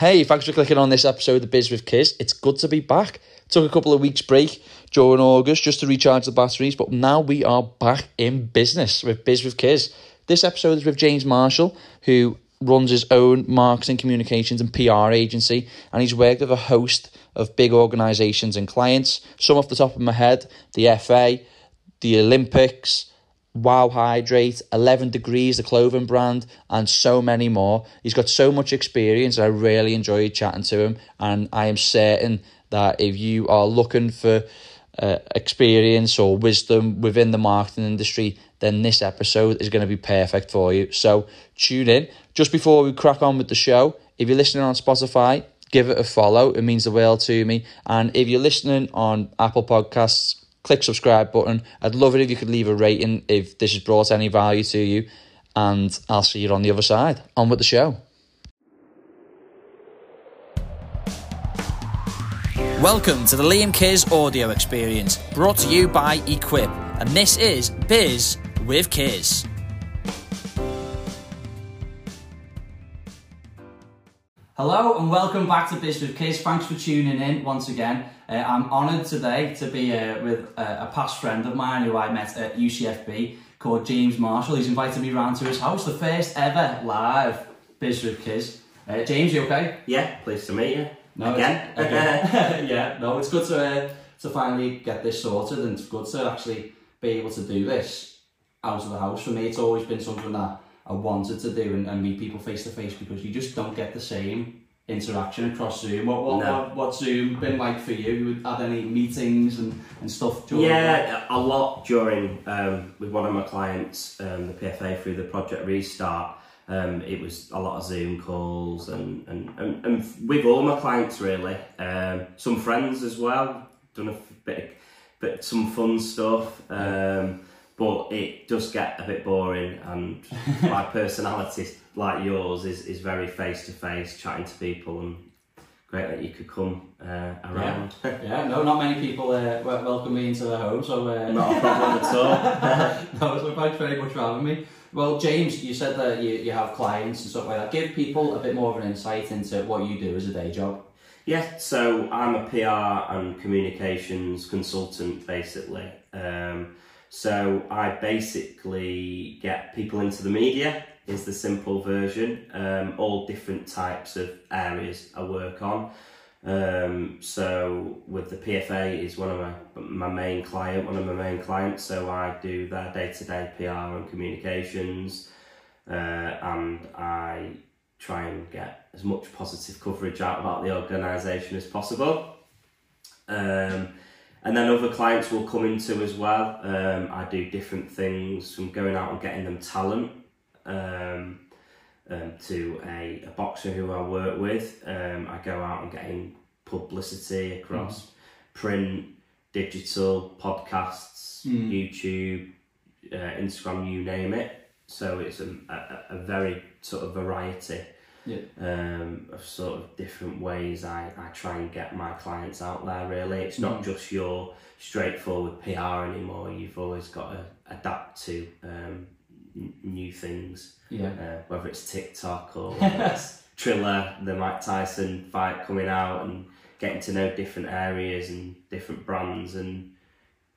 Hey, thanks for clicking on this episode of Biz with Kiz. It's good to be back. Took a couple of weeks break during August just to recharge the batteries, but now we are back in business with Biz with Kiz. This episode is with James Marshall, who runs his own marketing communications and PR agency, and he's worked with a host of big organisations and clients. Some off the top of my head, the FA, the Olympics, Wow Hydrate, 11 Degrees, the clothing brand, and so many more. He's got so much experience. I really enjoyed chatting to him, and I am certain that if you are looking for uh, experience or wisdom within the marketing industry, then this episode is going to be perfect for you. So tune in. Just before we crack on with the show, if you're listening on Spotify, give it a follow. It means the world to me. And if you're listening on Apple Podcasts, click subscribe button. I'd love it if you could leave a rating if this has brought any value to you. And I'll see you on the other side. On with the show. Welcome to the Liam Kiz audio experience, brought to you by Equip, and this is Biz with Kiz. Hello and welcome back to Biz with Kiz. Thanks for tuning in once again. Uh, I'm honoured today to be uh, with uh, a past friend of mine who I met at UCFB called James Marshall. He's invited me round to his house, the first ever live Biz with Kiz. Uh, James, you okay? Yeah, pleased to meet you. No, Again? again. yeah, no, it's good to uh, to finally get this sorted, and it's good to actually be able to do this out of the house. For me, it's always been something that I wanted to do and, and meet people face to face because you just don't get the same interaction across Zoom. What what, No. what what's Zoom been like for you? You had any meetings and, and stuff? during? Yeah, a lot during um, with one of my clients, um, the PFA through the project restart. Um, it was a lot of Zoom calls and, and, and, and with all my clients really. Um, some friends as well. Done a bit, of, bit some fun stuff. Um, but it does get a bit boring, and my personality, like yours, is, is very face to face, chatting to people, and great that you could come uh, around. Yeah, no, not many people uh, wel- welcome me into their home, so uh, Not a problem at all. no, so thanks very much for having me. Well, James, you said that you, you have clients and stuff like that. Give people a bit more of an insight into what you do as a day job. Yeah, so I'm a PR and communications consultant basically. Um, so I basically get people into the media, is the simple version, um, all different types of areas I work on. Um, so with the PFA is one of my my main client, one of my main clients. So I do their day to day PR and communications, uh, and I try and get as much positive coverage out about the organisation as possible. Um, and then other clients will come into as well. Um, I do different things from going out and getting them talent um, um, to a, a boxer who I work with. Um, I go out and getting publicity across print, digital, podcasts, YouTube, uh, Instagram, you name it. So it's a, a, a very sort of variety Yeah. um, of sort of different ways I, I try and get my clients out there really. It's not just your straightforward PR anymore. You've always got to adapt to um, n- new things, Yeah. uh, whether it's TikTok or it's Triller, the Mike Tyson fight coming out and getting to know different areas and different brands and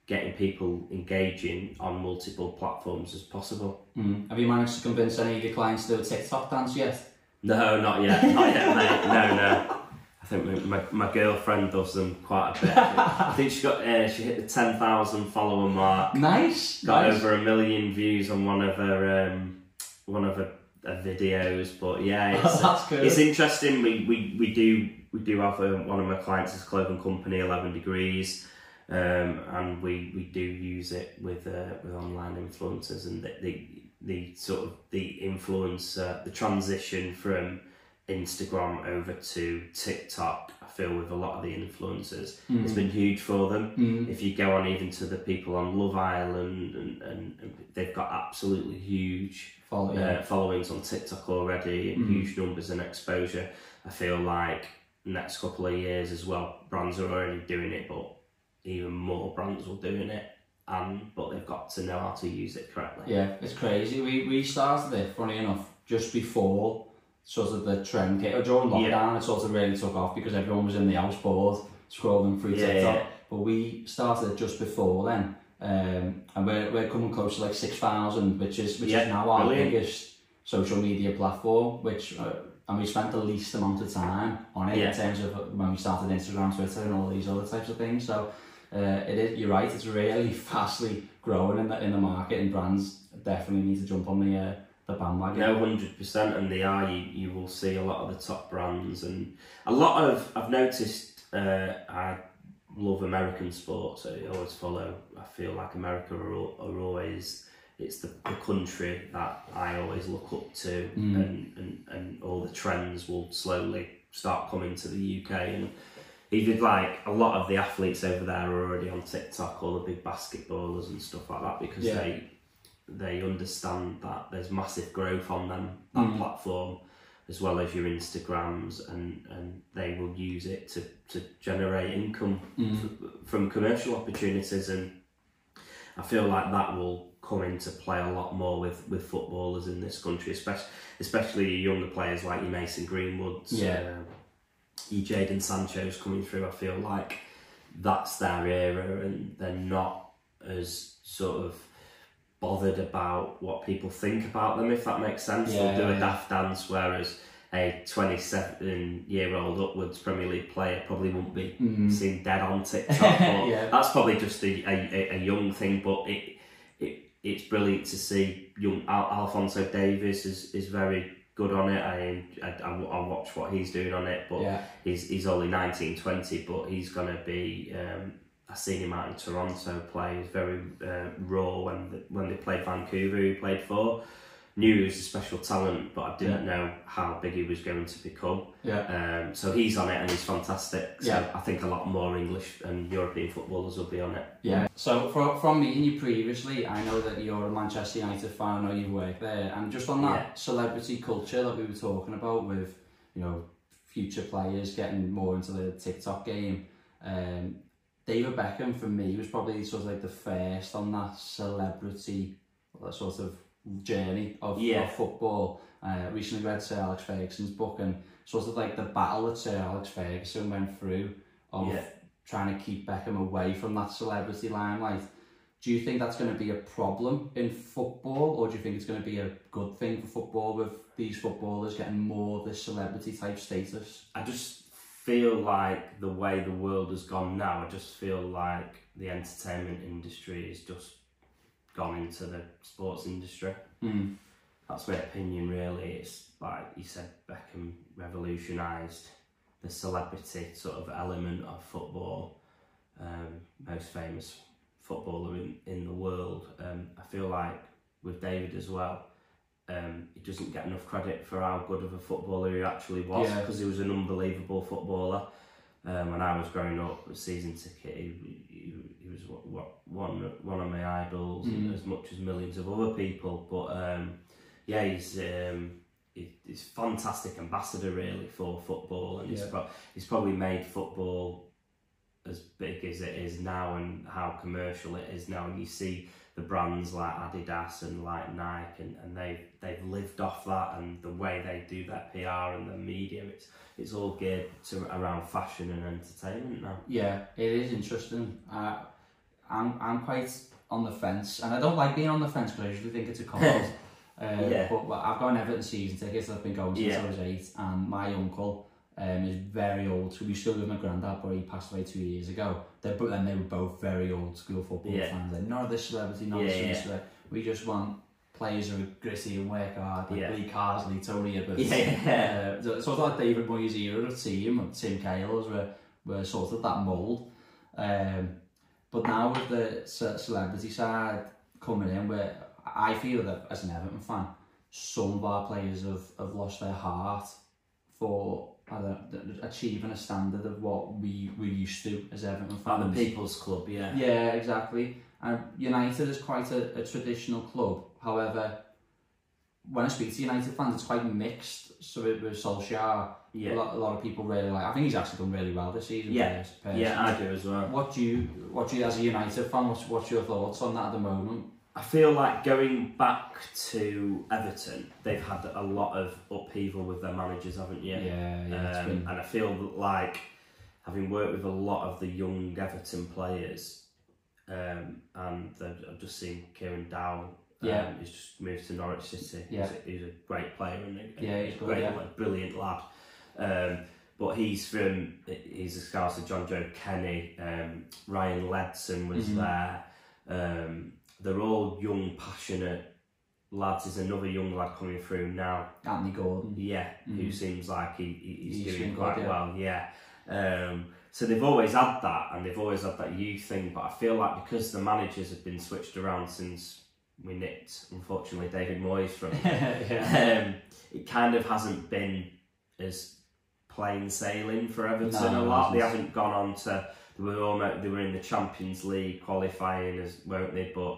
getting people engaging on multiple platforms as possible. Mm. Have you managed to convince any of your clients to do a TikTok dance yet? No, not yet, not yet, mate. No, no. I think my, my, girlfriend does them quite a bit. I think she got uh, she hit the ten thousand follower mark. Nice. Got nice. over a million views on one of her um, one of her, her videos. But yeah, it's, That's good. it's interesting. We, we, we do we do have um, one of my clients is clothing company, Eleven Degrees, um, and we, we do use it with uh, with online influencers and the, the the sort of the influencer the transition from Instagram over to TikTok. I feel with a lot of the influencers, it's hmm. been huge for them. Hmm. If you go on even to the people on Love Island, and, and, and they've got absolutely huge Follow, yeah. uh, followings on TikTok already and hmm. huge numbers and exposure. I feel like next couple of years as well, brands are already doing it, but even more brands will doing it. And but they've got to know how to use it correctly. Yeah, it's crazy. We we started it, funny enough, just before sort of the trend came, during lockdown Yeah. it sort of really took off because everyone was in the house bored scrolling through Yeah, TikTok. yeah. But we started just before then, um, and we're, we're coming close to like six thousand, which is which Yeah, is now our brilliant. biggest social media platform. Which uh, and we spent the least amount of time on it Yeah. in terms of when we started Instagram, Twitter, and all these other types of things. So uh, it is. You're right. It's really fastly growing in the in the market, and brands definitely need to jump on the uh, the bandwagon. No, hundred percent, and they are. You, you will see a lot of the top brands, and a lot of. I've noticed. Uh, I love American sports. I always follow. I feel like America are, are always. It's the, the country that I always look up to, Mm. and, and and all the trends will slowly start coming to the UK, and even like a lot of the athletes over there are already on TikTok, all the big basketballers and stuff like that, because Yeah. they they understand that there's massive growth on them that Mm. platform as well as your Instagrams and and they will use it to to generate income Mm. f- from commercial opportunities and I feel like that will come into play a lot more with with footballers in this country especially especially younger players like your Mason Greenwoods Yeah. uh, your Jadon Sancho's coming through I feel like that's their era and they're not as sort of bothered about what people think about them, if that makes sense. Yeah, They'll do a daft dance, whereas a 27 year old upwards Premier League player probably won't be Mm. seen dead on TikTok. But Yeah. That's probably just a, a, a young thing, but it, it it's brilliant to see young Al- Alphonso Davies is, is very good on it. I, I, I, watch what he's doing on it, but Yeah. he's he's only 19, 20, but he's going to be. Um, I seen him out in Toronto play. He's very uh, raw when the, when they played Vancouver. He played for. Knew he was a special talent, but I didn't know how big he was going to become. Yeah. Um, so he's on it and he's fantastic. So Yeah. I think a lot more English and European footballers will be on it. Yeah. So from from meeting you previously, I know that you're a Manchester United fan. I know you work there, and just on that Yeah. celebrity culture that we were talking about with, you know, future players getting more into the TikTok game. Um, David Beckham for me was probably sort of like the first on that celebrity that sort of journey of, Yeah. of football. Uh, recently read Sir Alex Ferguson's book and sort of like the battle that Sir Alex Ferguson went through of Yeah. trying to keep Beckham away from that celebrity limelight. Do you think that's going to be a problem in football, or do you think it's going to be a good thing for football with these footballers getting more of this celebrity type status? I just feel like the way the world has gone now, I just feel like the entertainment industry is just gone into the sports industry. Mm. That's my opinion, really. It's like you said, Beckham revolutionised the celebrity sort of element of football. Um, most famous footballer in, in the world. Um, I feel like with David as well, um, he doesn't get enough credit for how good of a footballer he actually was Yeah. because he was an unbelievable footballer. Um, when I was growing up, with season ticket, he, he, he was what, what, one one of my idols, Mm. as much as millions of other people. But um, yeah, he's um, he, he's a fantastic ambassador really for football, and he's, Yeah. pro- he's probably made football as big as it is now, and how commercial it is now. And you see the brands like Adidas and like Nike, and, and they they've lived off that, and the way they do their PR and their media, it's it's all geared to around fashion and entertainment now. Yeah, it is interesting. Uh, I'm I'm quite on the fence, and I don't like being on the fence because I usually think it's a cult. uh, Yeah. But well, I've got an Everton season tickets that I've been going since Yeah. I was eight, and my uncle um, is very old. So we still with my granddad, but he passed away two years ago. They're but then they were both very old school football Yeah. fans. Like, none of this celebrity, none of Yeah, yeah. We just want players who are gritty and work hard, like Yeah. Lee Carsley, Tony Hibbert. Yeah. Uh, so- sort of like David Moyes' era of team, and Tim Cahill's were, were sort of that mould. Um, but now with the celebrity side coming in, where I feel that as an Everton fan, some of our players have, have lost their heart for know, achieving a standard of what we we used to as Everton fans. the People's Club, yeah. Yeah, exactly. And United is quite a, a traditional club. However, when I speak to United fans, it's quite mixed. So with, with Solskjaer, a, Yeah, lot, a lot of people really like. I think he's actually done really well this season. Yeah. personally. yeah, I do as well. What do you, what do you, as a United fan, what's, what's your thoughts on that at the moment? I feel like going back to Everton, they've had a lot of upheaval with their managers, haven't you? Yeah, yeah. Um, been- and I feel like having worked with a lot of the young Everton players, um, and I've just seen Kieran Dowell. Um, Yeah. he's just moved to Norwich City. Yeah. He's, a, he's a great player and a, Yeah, he's good, great, yeah. lad, brilliant lad. Um, but he's from he's a scout of Jonjoe Kenny, um, Ryan Ledson was Mhm. there. Um, they're all young, passionate lads. There's another young lad coming through now. Anthony Gordon. Yeah, who Mhm. seems like he, he- he's, He's doing quite good, well. Yeah. Um, so they've always had that, and they've always had that youth thing. But I feel like because the managers have been switched around since we nicked, unfortunately, David Moyes from yeah. um, it kind of hasn't been as plain sailing for Everton No, a lot. They haven't gone on to they were almost, they were in the Champions League qualifying as weren't they? But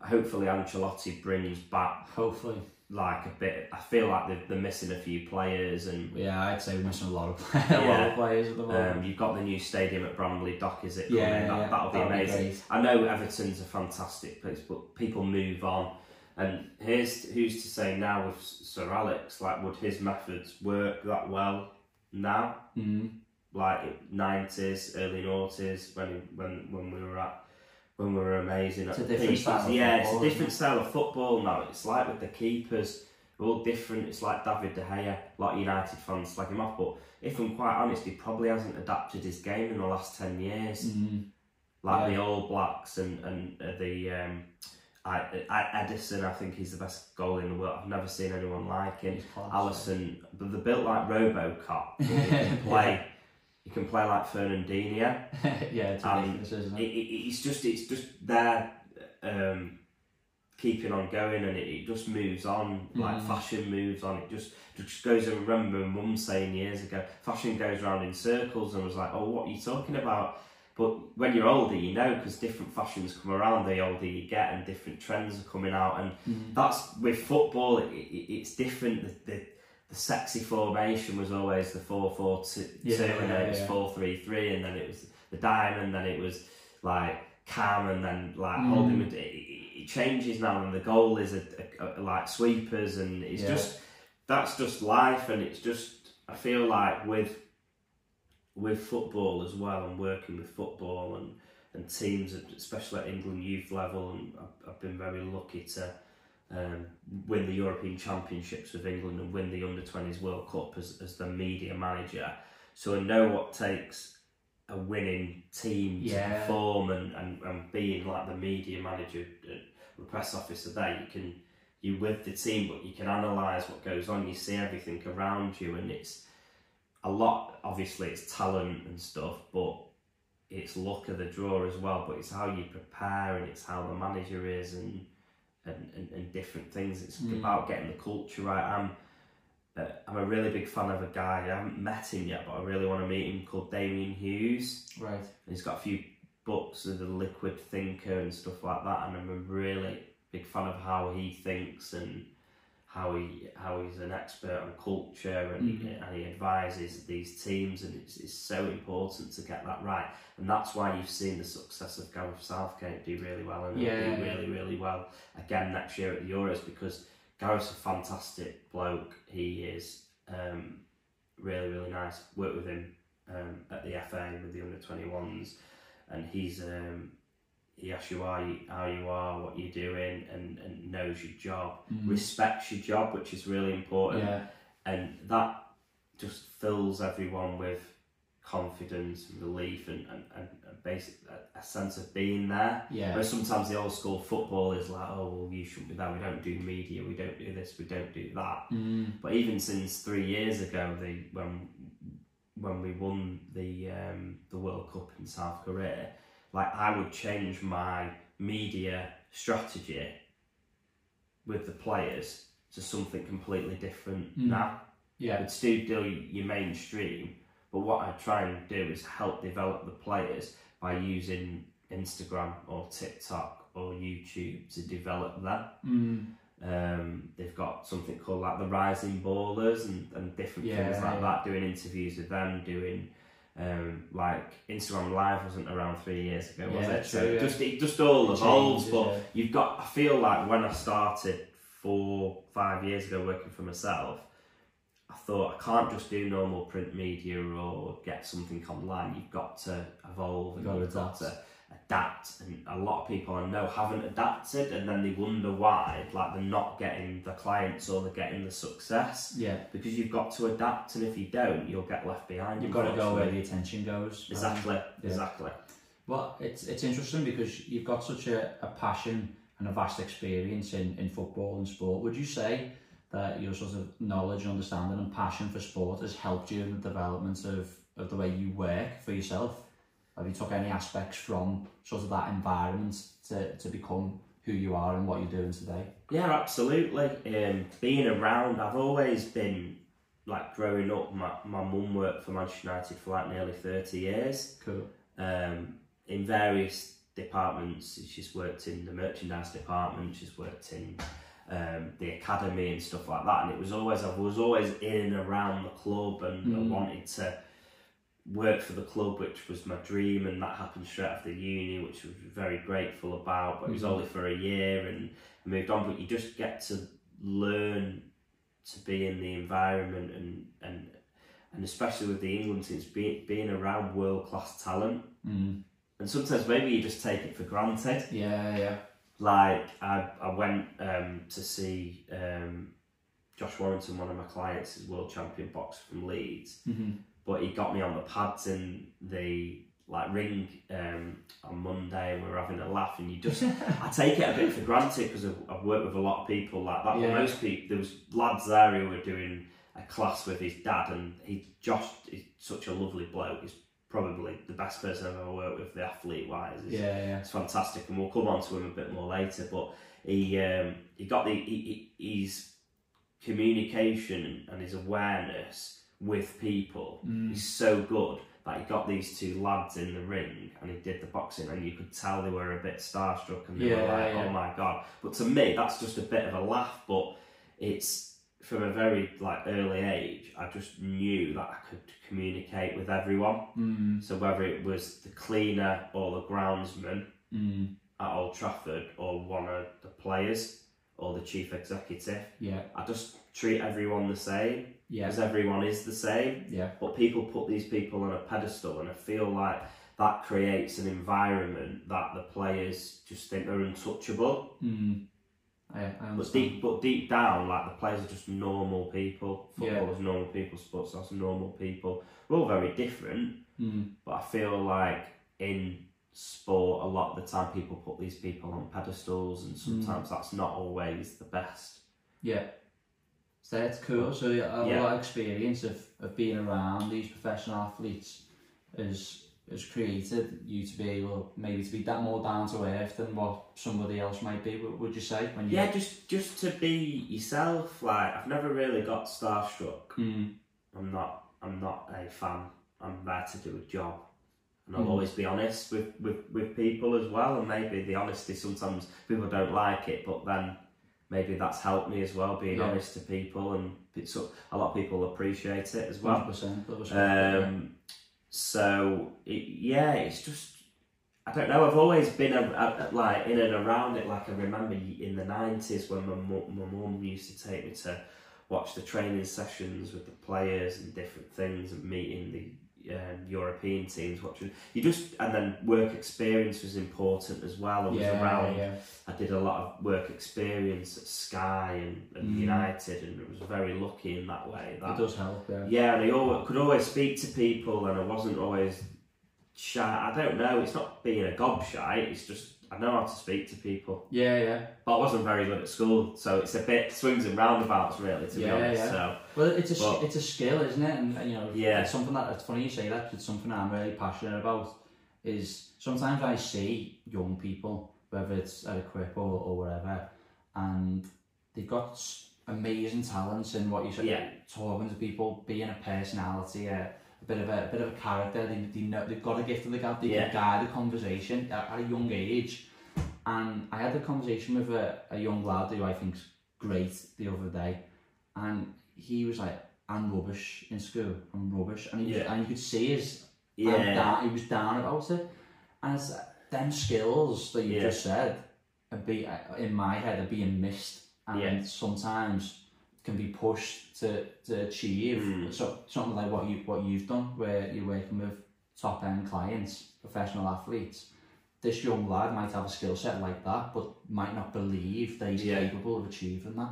hopefully Ancelotti brings back Hopefully. like a bit. I feel like they're, they're missing a few players and. Yeah, I'd say we're missing a lot of a lot Yeah. of players at the moment. Um, you've got the new stadium at Bramley Dock, is it? Coming? yeah, that, yeah, that'll be that'd amazing. great. I know Everton's a fantastic place, but people move on. And here's who's to say now with Sir Alex, like, would his methods work that well now? Mm. Like nineties, early noughties, when when when we were at when we were amazing. It's at a the different peak. style of Yeah, it's football, a different style of football now. It's like with the keepers, they're all different. It's like David De Gea. A lot of United fans slag him off, but if I'm quite honest, he probably hasn't adapted his game in the last ten years Mm. like Yeah. the All Blacks and and uh, the um, I, I, Ederson. I think he's the best goalie in the world. I've never seen anyone like him. Alisson, but they're built like RoboCop. You can play, you can play like Fernandinho. yeah, it's Um, It, it? it, it's just it's just there, um, keeping on going, and it, it just moves on. Like Mm. fashion moves on. It just just goes. I remember my mum saying years ago, fashion goes around in circles, and I was like, oh, what are you talking about? But when you're older, you know, because different fashions come around the older you get, and different trends are coming out, and Mm. that's with football. It, it, it's different. The, the the sexy formation was always the four four two, Yeah, two, and then it was yeah. four three three, and then it was the diamond, then it was like cam, and then like Mm. holding. It, it, it changes now, and the goal is a, a, a- like sweepers, and it's Yeah. just that's just life, and it's just I feel like with with football as well, and working with football and and teams, especially at England youth level, and I've, I've been very lucky to um, win the European Championships with England and win the Under 20s World Cup as, as the media manager. So I know what takes a winning team to perform and, and, and being like the media manager, the press officer there, you can you with the team, but you can analyse what goes on. You see everything around you, and it's a lot. Obviously, it's talent and stuff, but it's luck of the draw as well. But it's how you prepare, and it's how the manager is, and and, and, and different things. It's Mm. about getting the culture right. I'm uh, I'm a really big fan of a guy. I haven't met him yet, but I really want to meet him. Called Damian Hughes. Right. And he's got a few books of the liquid thinker and stuff like that and I'm a really big fan of how he thinks and how he how he's an expert on culture and, Mhm. and he advises these teams and it's, it's so important to get that right and that's why you've seen the success of Gareth Southgate do really well and Yeah. do really really well again next year at the Euros because Gareth's a fantastic bloke he is um, really really nice work with him um, at the FA with the under 21s and he's um, he asks you how you, how you are, what you're doing, and, and knows your job, Mm. respects your job, which is really important, Yeah. and that just fills everyone with confidence, relief, and and, and a basic a, a sense of being there. Yeah. Whereas sometimes the old school football is like, oh, well, you shouldn't be there. We don't do media. We don't do this. We don't do that. Mm. But even since three years ago, the when when we won the um, the World Cup in South Korea, like I would change my media strategy with the players to something completely different Mm. now. Yeah. I'd still do your mainstream, but what I try and do is help develop the players by using Instagram or TikTok or YouTube to develop them. Mm. Um, they've got something called like the Rising Ballers and, and different Yeah, things like yeah. that, doing interviews with them, doing um, like Instagram Live wasn't around three years ago, was Yeah, it? So it yeah. just it just all It evolves, changes, but yeah. you've got I feel like when I started four, five years ago working for myself, I thought I can't just do normal print media or get something online. You've got to evolve and You've got to adapt. And a lot of people I know haven't adapted, and then they wonder why, like they're not getting the clients or they're getting the success Yeah. because you've got to adapt. And if you don't, you'll get left behind. You've got to go where the attention goes. Exactly, exactly. Well, it's it's interesting because you've got such a, a passion and a vast experience in, in football and sport. Would you say that your sort of knowledge and understanding and passion for sport has helped you in the development of, of the way you work for yourself? Have you took any aspects from sort of that environment to, to become who you are and what you're doing today? Yeah, absolutely. Um, being around, I've always been like growing up. My my mum worked for Manchester United for like nearly thirty years. Cool. Um, in various departments, she's worked in the merchandise department. She's worked in um, the academy and stuff like that. And it was always I was always in and around the club, and I Mm. wanted to work for the club, which was my dream, and that happened straight after uni, which I was very grateful about. But it was Mhm. only for a year, and I moved on. But you just get to learn to be in the environment, and and and especially with the England teams, be, being around world class talent. Mm. And sometimes maybe you just take it for granted. Yeah, yeah. Like I, I went um, to see um, Josh Warrington, one of my clients, is world champion boxer from Leeds Mm-hmm. But he got me on the pads in the like ring um, on Monday and we were having a laugh and you just I take it a bit for granted because I've, I've worked with a lot of people like that Yeah. most people there was lads there who were doing a class with his dad and he Josh is such a lovely bloke he's probably the best person I've ever worked with the athlete wise Yeah, yeah. it's fantastic, and we'll come on to him a bit more later. But he um, he got the he, he, his communication and his awareness with people. Mm. He's so good that he got these two lads in the ring and he did the boxing, and you could tell they were a bit starstruck and they were like, yeah. "Oh my god!" But to me, that's just a bit of a laugh. But it's from a very like early age, I just knew that I could communicate with everyone. Mm. So whether it was the cleaner or the groundsman Mm. at Old Trafford or one of the players or the chief executive, Yeah, I just treat everyone the same yeah, because everyone is the same. yeah. But people put these people on a pedestal, and I feel like that creates an environment that the players just think they're untouchable. Mm. I, I But deep, but deep down, like the players are just normal people. Yeah. Footballers, normal people. Sports stars, normal people. We're all very different. Mm. But I feel like in sport, a lot of the time people put these people on pedestals, and sometimes that's not always the best. Yeah. So that's cool. So a Yeah. lot of experience of, of being around these professional athletes has has created you to be able maybe to be that more down to earth than what somebody else might be. Would would you say when you? Yeah, just just to be yourself. Like I've never really got starstruck. Mm. I'm not. I'm not a fan. I'm there to do a job, and I'll Mm. always be honest with, with with people as well. And maybe the honesty sometimes people don't like it, but then maybe that's helped me as well. Being Yeah. honest to people, and it's, a lot of people appreciate it as well. One percent. Um, so it, yeah, it's just I don't know. I've always been a, a, like in and around it. Like I remember in the nineties when my my mum used to take me to watch the training sessions with the players and different things and meeting the um, European teams. Watching you just and then work experience was important as well. I was yeah, around yeah. I did a lot of work experience at Sky and, and Mm. United, and I was very lucky in that way. That It does help. Yeah. yeah, and I always, could always speak to people, and I wasn't always shy. I don't know. It's not being a gobshite. It's just I know how to speak to people, Yeah, yeah. but I wasn't very good at school, so it's a bit swings and roundabouts, really, to be honest. yeah. So Well, it's a But- it's a skill, isn't it? And, and, you know, Yeah. it's something that it's funny you say that. It's something I'm really passionate about. Is sometimes I see young people, whether it's at Equip or, or whatever, and they've got amazing talents in what you said. Yeah. Talking to people, being a personality, a, a bit of a, a bit of a character. They, they know they've got a gift of the gab. They Yeah. can guide a conversation at, at a young age. And I had a conversation with a, a young lad who I think's great the other day, and he was like, "I'm rubbish in school. I'm rubbish," and he was, and you could see his I'm yeah, down, he was down about it, and it's them skills that you Yeah. just said, be uh, in my head are being missed and Yeah. sometimes can be pushed to, to achieve Mm. so, something like what you what you've done, where you're working with top end clients, professional athletes. This young lad might have a skill set like that, but might not believe that he's Yeah. capable of achieving that.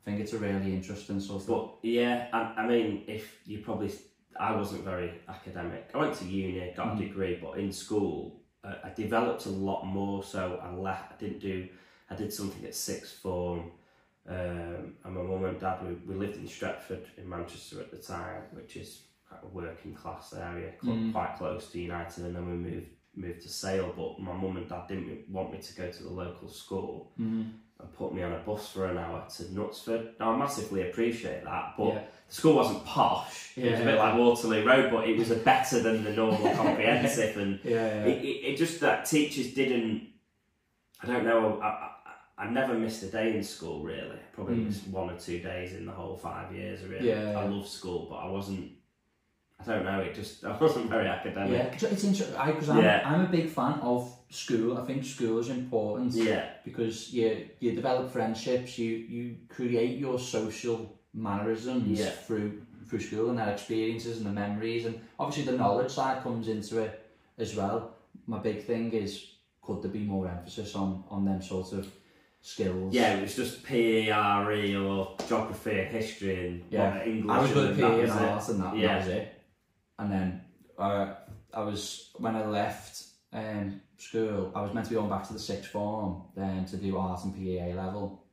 I think it's a really interesting sort of. But yeah, I, I mean, if you probably, I wasn't very academic. I went to uni, got Mhm. a degree, but in school, uh, I developed a lot more. So I left. I didn't do. I did something at sixth form, um, and my mum and dad. We, we lived in Stretford in Manchester at the time, which is a working class area, Mm. quite close to United. And then we moved moved to Sale, but my mum and dad didn't want me to go to the local school Mhm. and put me on a bus for an hour to Knutsford. Now I massively appreciate that, but Yeah. the school wasn't posh. It was a bit Yeah. like Waterloo Road, but it was a better than the normal comprehensive, and Yeah, yeah. it, it, it just that teachers didn't. I don't know. I, I, I never missed a day in school really. Probably Mm. missed one or two days in the whole five years. Really, Yeah, I love school, but I wasn't. I don't know. It just I wasn't very academic. Yeah, it's interesting because I'm, Yeah. I'm a big fan of school. I think school is important Yeah, because you you develop friendships, you you create your social mannerisms Yeah. through through school and their experiences and the memories and obviously the knowledge side comes into it as well. My big thing is could there be more emphasis on on them sort of skills? yeah. It was just PRE or geography and history and Yeah. what, English. I was good at and PE and was it. art and that, Yeah. that was it. And then uh, I was when I left um, school, I was meant to be going back to the sixth form then to do art and PE level,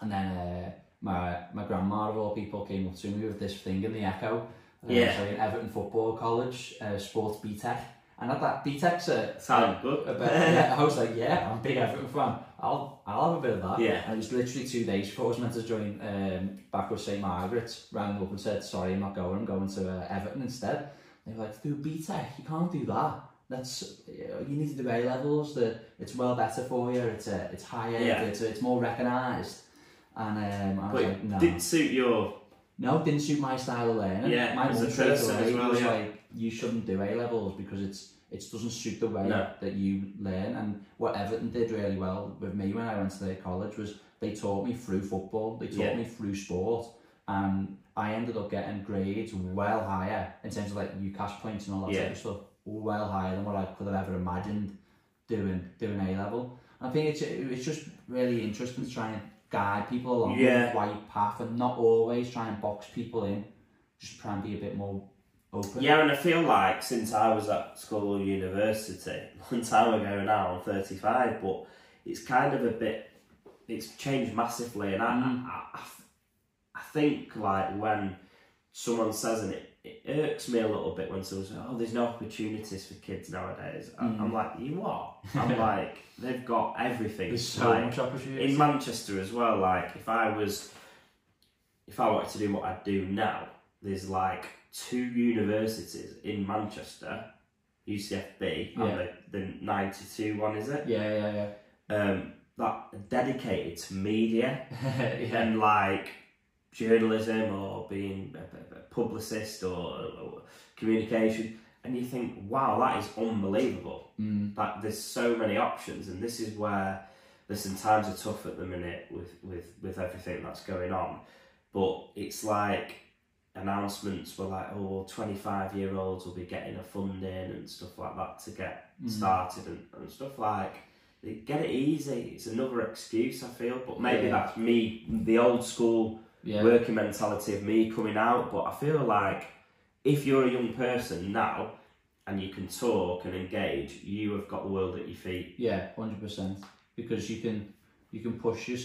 and then uh, my my grandma of all people came up to me with this thing in the Echo. Uh, Yeah. So in Everton Football College, uh, sports BTEC, and at that BTEC's a Sound good. a bit, yeah, I was like, yeah, I'm a big Everton fan. I'll I'll have a bit of that. Yeah. And it was literally two days before I was meant to join um, back with St Margaret's. Rang up and said, sorry, I'm not going. I'm going to uh, Everton instead. They were like, do BTEC. You can't do that. That's you need to do A levels. That it's well better for you. It's uh, it's higher. Yeah. It's it's more recognised. And um, I was But like, no, didn't suit your no, it didn't suit my style of learning. Yeah, my mum a straight away as well, was yeah. like, you shouldn't do A levels because it's it doesn't suit the way No. that you learn. And what Everton did really well with me when I went to their college was they taught me through football, they taught Yeah. me through sport, and I ended up getting grades well higher in terms of like UCAS points and all that Yeah. type of stuff, well higher than what I could have ever imagined doing doing A level. I think it's it's just really interesting to try and guide people along Yeah. the right path and not always try and box people in. Just try and be a bit more open. Yeah, and I feel like since I was at school or university, long time ago now, I'm 35, but it's kind of a bit, it's changed massively. And I, Mm. I, I, I think like when someone says, and it, it irks me a little bit when someone says, oh, there's no opportunities for kids nowadays. Mm. I'm like, you what? I'm like, they've got everything. There's so Like, much opportunity. in Manchester as well, like if I was, if I wanted to do what I do now, there's like two universities in Manchester, UCFB, Yeah. and the, the 92 one, is it? yeah, yeah, Um, that are dedicated to media yeah. yeah. and like journalism or being a, publicist or, or communication. And you think, wow, that is unbelievable Mm. like there's so many options and this is where listen times are tough at the minute with with with everything that's going on but it's like announcements were like oh 25 year olds will be getting a funding and stuff like that to get Mm. started and, and stuff like get it easy it's another excuse i feel but maybe Yeah. that's me the old school yeah. working mentality of me coming out but i feel like if you're a young person now and you can talk and engage you have got the world at your feet Yeah, hundred percent. Because you can you can push your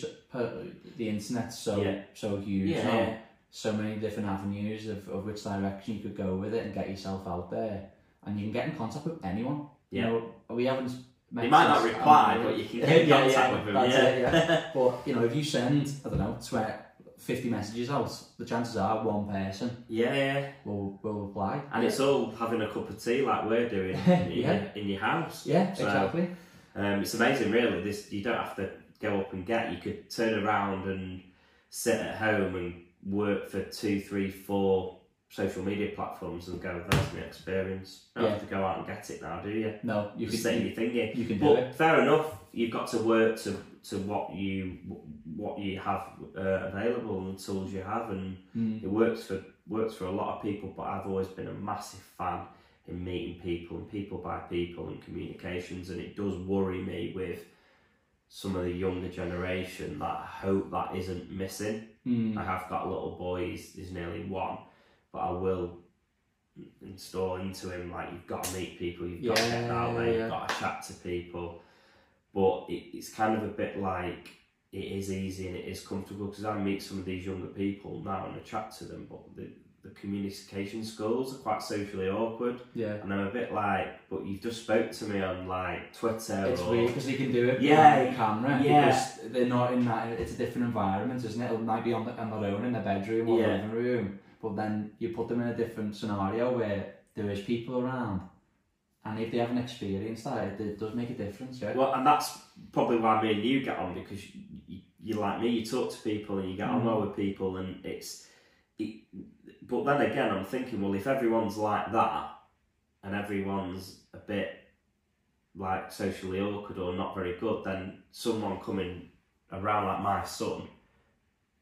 the internet so Yeah. so huge Yeah. now, so many different avenues of, of which direction you could go with it and get yourself out there, and you can get in contact with anyone. Yeah. You know, we haven't. you might not reply but you can get in yeah, contact yeah, with them yeah. it, yeah. But you know, if you send I don't know, 20, 50 messages out, the chances are one person yeah yeah will will reply. and it's all having a cup of tea like we're doing in, Yeah. your, in your house yeah, So, exactly. Um, it's amazing, really. This you don't have to go up and get. You could turn around and sit at home and work for two, three, four social media platforms and go, that's my experience." You don't Yeah. have to go out and get it now, do you? No, you can, you, your thing in. you can do it. fair enough, you've got to work to to what you what you have uh, available and the tools you have, and Mm. it works for works for a lot of people. But I've always been a massive fan in meeting people and people by people and communications, and it does worry me with some of the younger generation that I hope that isn't missing. Mm. I have got a little boy, he's, he's nearly one, but I will install into him like you've got to meet people, you've got to get out there, yeah. you've got to chat to people. But it, it's kind of a bit like it is easy and it is comfortable because I meet some of these younger people now and I chat to them, but the, the communication skills are quite socially awkward. Yeah. And I'm a bit like, but you've just spoke to me on like Twitter It's or weird because they can do it Yeah, the camera yeah. because they're not in that. It's a different environment, isn't it? It might be on, the, on their own in their bedroom or Yeah. the living room, but then you put them in a different scenario where there is people around, and if they haven't experienced that, it, it does make a difference. Yeah. Well, and that's probably why me and you get on because you, you, you're like me. You talk to people and you get on Mhm. well with people, and it's. It, but then again, I'm thinking, well, if everyone's like that, and everyone's a bit like socially awkward or not very good, then someone coming around like my son,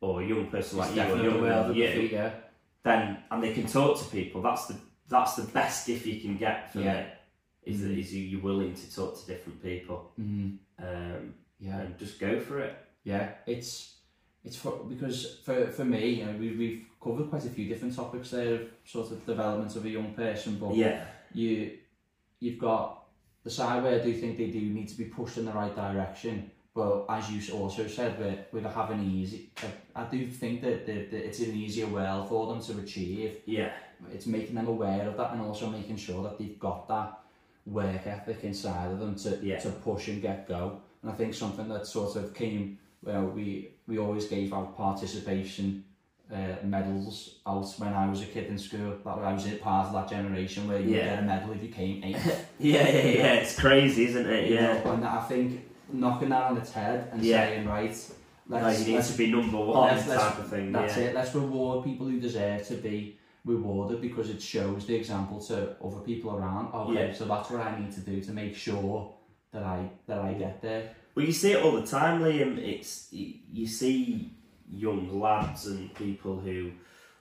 or a young person like you, or definitely younger well than you, yeah. then and they can talk to people. That's the that's the best gift you can get for Yeah. me. Is that Mhm. you you're willing to talk to different people Mm, um, yeah. and just go for it. Yeah, it's it's for because for for me, you know, we we've covered quite a few different topics there of sort of development of a young person, but Yeah, you you've got the side where I do think they do need to be pushed in the right direction. But as you also said, with with having easy, I, I do think that, that, that it's an easier well for them to achieve. yeah, It's making them aware of that and also making sure that they've got that work ethic inside of them to Yeah. to push and get go. And I think something that sort of came, well, we we always gave out participation uh, medals out when I was a kid in school. That I was a part of that generation where you would Yeah. get a medal if you came eighth. yeah, yeah, yeah. It's crazy, isn't it? Yeah. and I think knocking that on its head and Yeah. saying, right, Like let's, you need to be number one let's- let's- type of thing. that's yeah. it. Let's reward people who deserve to be rewarded because it shows the example to other people around. Okay, Yeah. so that's what I need to do to make sure that I that I get there. Well, you see it all the time, Liam. It's you, see young lads and people who,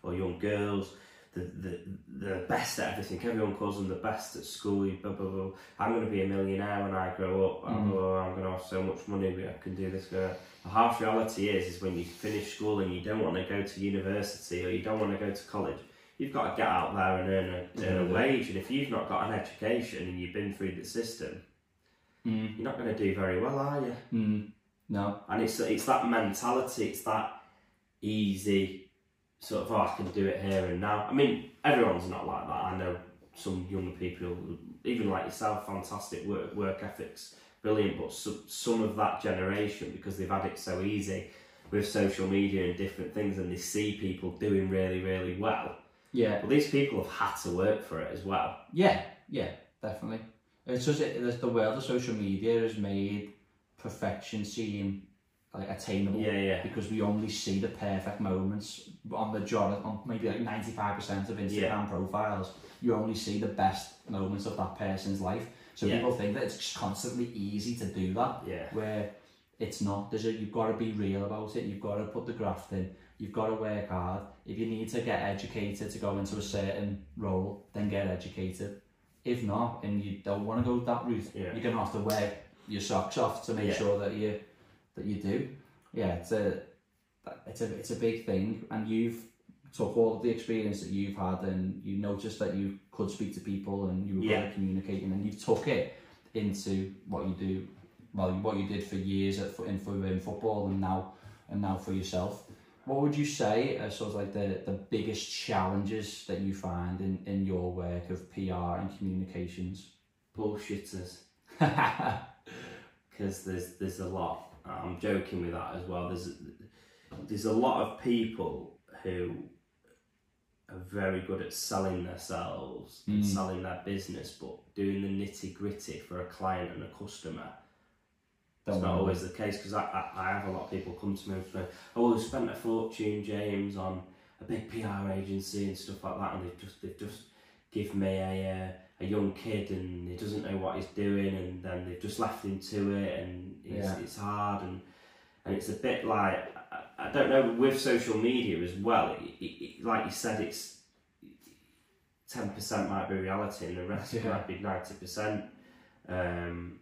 or young girls, the the the best at everything. Everyone calls them the best at school. Blah, blah, blah. I'm going to be a millionaire when I grow up. Mm. Blah, I'm going to have so much money. I can do this. The harsh reality is, is when you finish school and you don't want to go to university or you don't want to go to college. You've got to get out there and earn a, earn a Yeah. wage, and if you've not got an education and you've been through the system, Mm. you're not going to do very well, are you? Mm. No. and it's it's that mentality, it's that easy sort of oh I can do it here and now. I mean, everyone's not like that. I know some younger people, even like yourself, fantastic work work ethics, brilliant. But some some of that generation because they've had it so easy with social media and different things, and they see people doing really really well. Yeah. But these people have had to work for it as well. Yeah. Yeah. Definitely. It's just it, the world of social media has made perfection seem like attainable. Yeah, yeah, because we only see the perfect moments on the job on maybe like 95% of Instagram Yeah. profiles. You only see the best moments of that person's life. So Yeah. people think that it's just constantly easy to do that. Yeah, where it's not. There's a, you've got to be real about it. You've got to put the graft in. You've got to work hard. If you need to get educated to go into a certain role then get educated if not and you don't want to go that route Yeah. you're going to have to wear your socks off to make Yeah. sure that you that you do yeah it's a it's a it's a big thing and you've took all of the experience that you've had and you noticed that you could speak to people and you were Yeah. good at communicating and you've took it into what you do well what you did for years at, in, for, in football and now and now for yourself what would you say are sort of like the, the biggest challenges that you find in, in your work of PR and communications bullshitters. because there's there's a lot. I'm joking with that as well. There's there's a lot of people who are very good at selling themselves and Mm. selling their business, but doing the nitty gritty for a client and a customer. That's Don't always the case because I, I, I have a lot of people come to me and say, "Oh, we spent a fortune, James, on a big PR agency and stuff like that, and they've just they've just give me a uh, a young kid and he doesn't know what he's doing, and then they've just left him to it, and it's, Yeah. it's hard and and it's a bit like I, I don't know with social media as well. It, it, it, like you said, it's ten percent might be reality, and the rest Yeah. might be ninety percent. Um,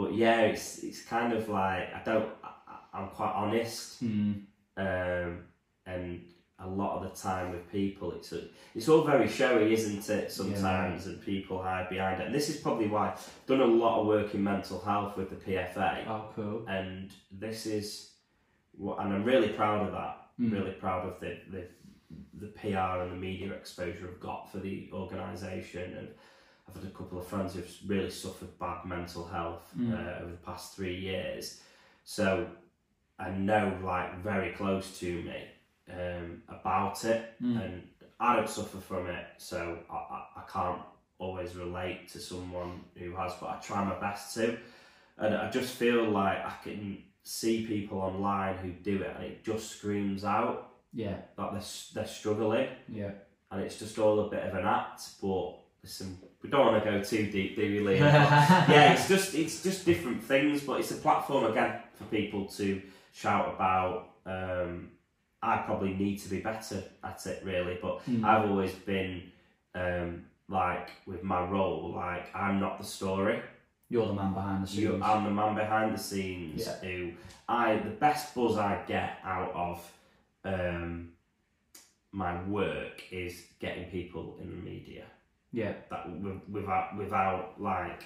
but yeah, it's it's kind of like I don't. I, I'm quite honest, Mm. um, and a lot of the time with people, it's a, it's all very showy, isn't it? Sometimes, and people hide behind it. And this is probably why I've done a lot of work in mental health with the PFA Oh, cool. and this is what and I'm really proud of that. Mm. Really proud of the, the the PR and the media exposure I've got for the organisation and I've had a couple of friends who've really suffered bad mental health Mm. uh, over the past three years. So I know like very close to me um, about it Mm. and I don't suffer from it so I, I, I can't always relate to someone who has but I try my best to and I just feel like I can see people online who do it and it just screams out Yeah, that they're, they're struggling yeah. and it's just all a bit of an act but listen we don't want to go too deep do we Liam? Yeah it's just it's just different things but it's a platform again for people to shout about um, I probably need to be better at it really but Mm. I've always been um, like with my role like I'm not the story You're the man behind the scenes. you, I'm the man behind the scenes Yeah. who I the best buzz I get out of um, my work is getting people in the media yeah, that without without like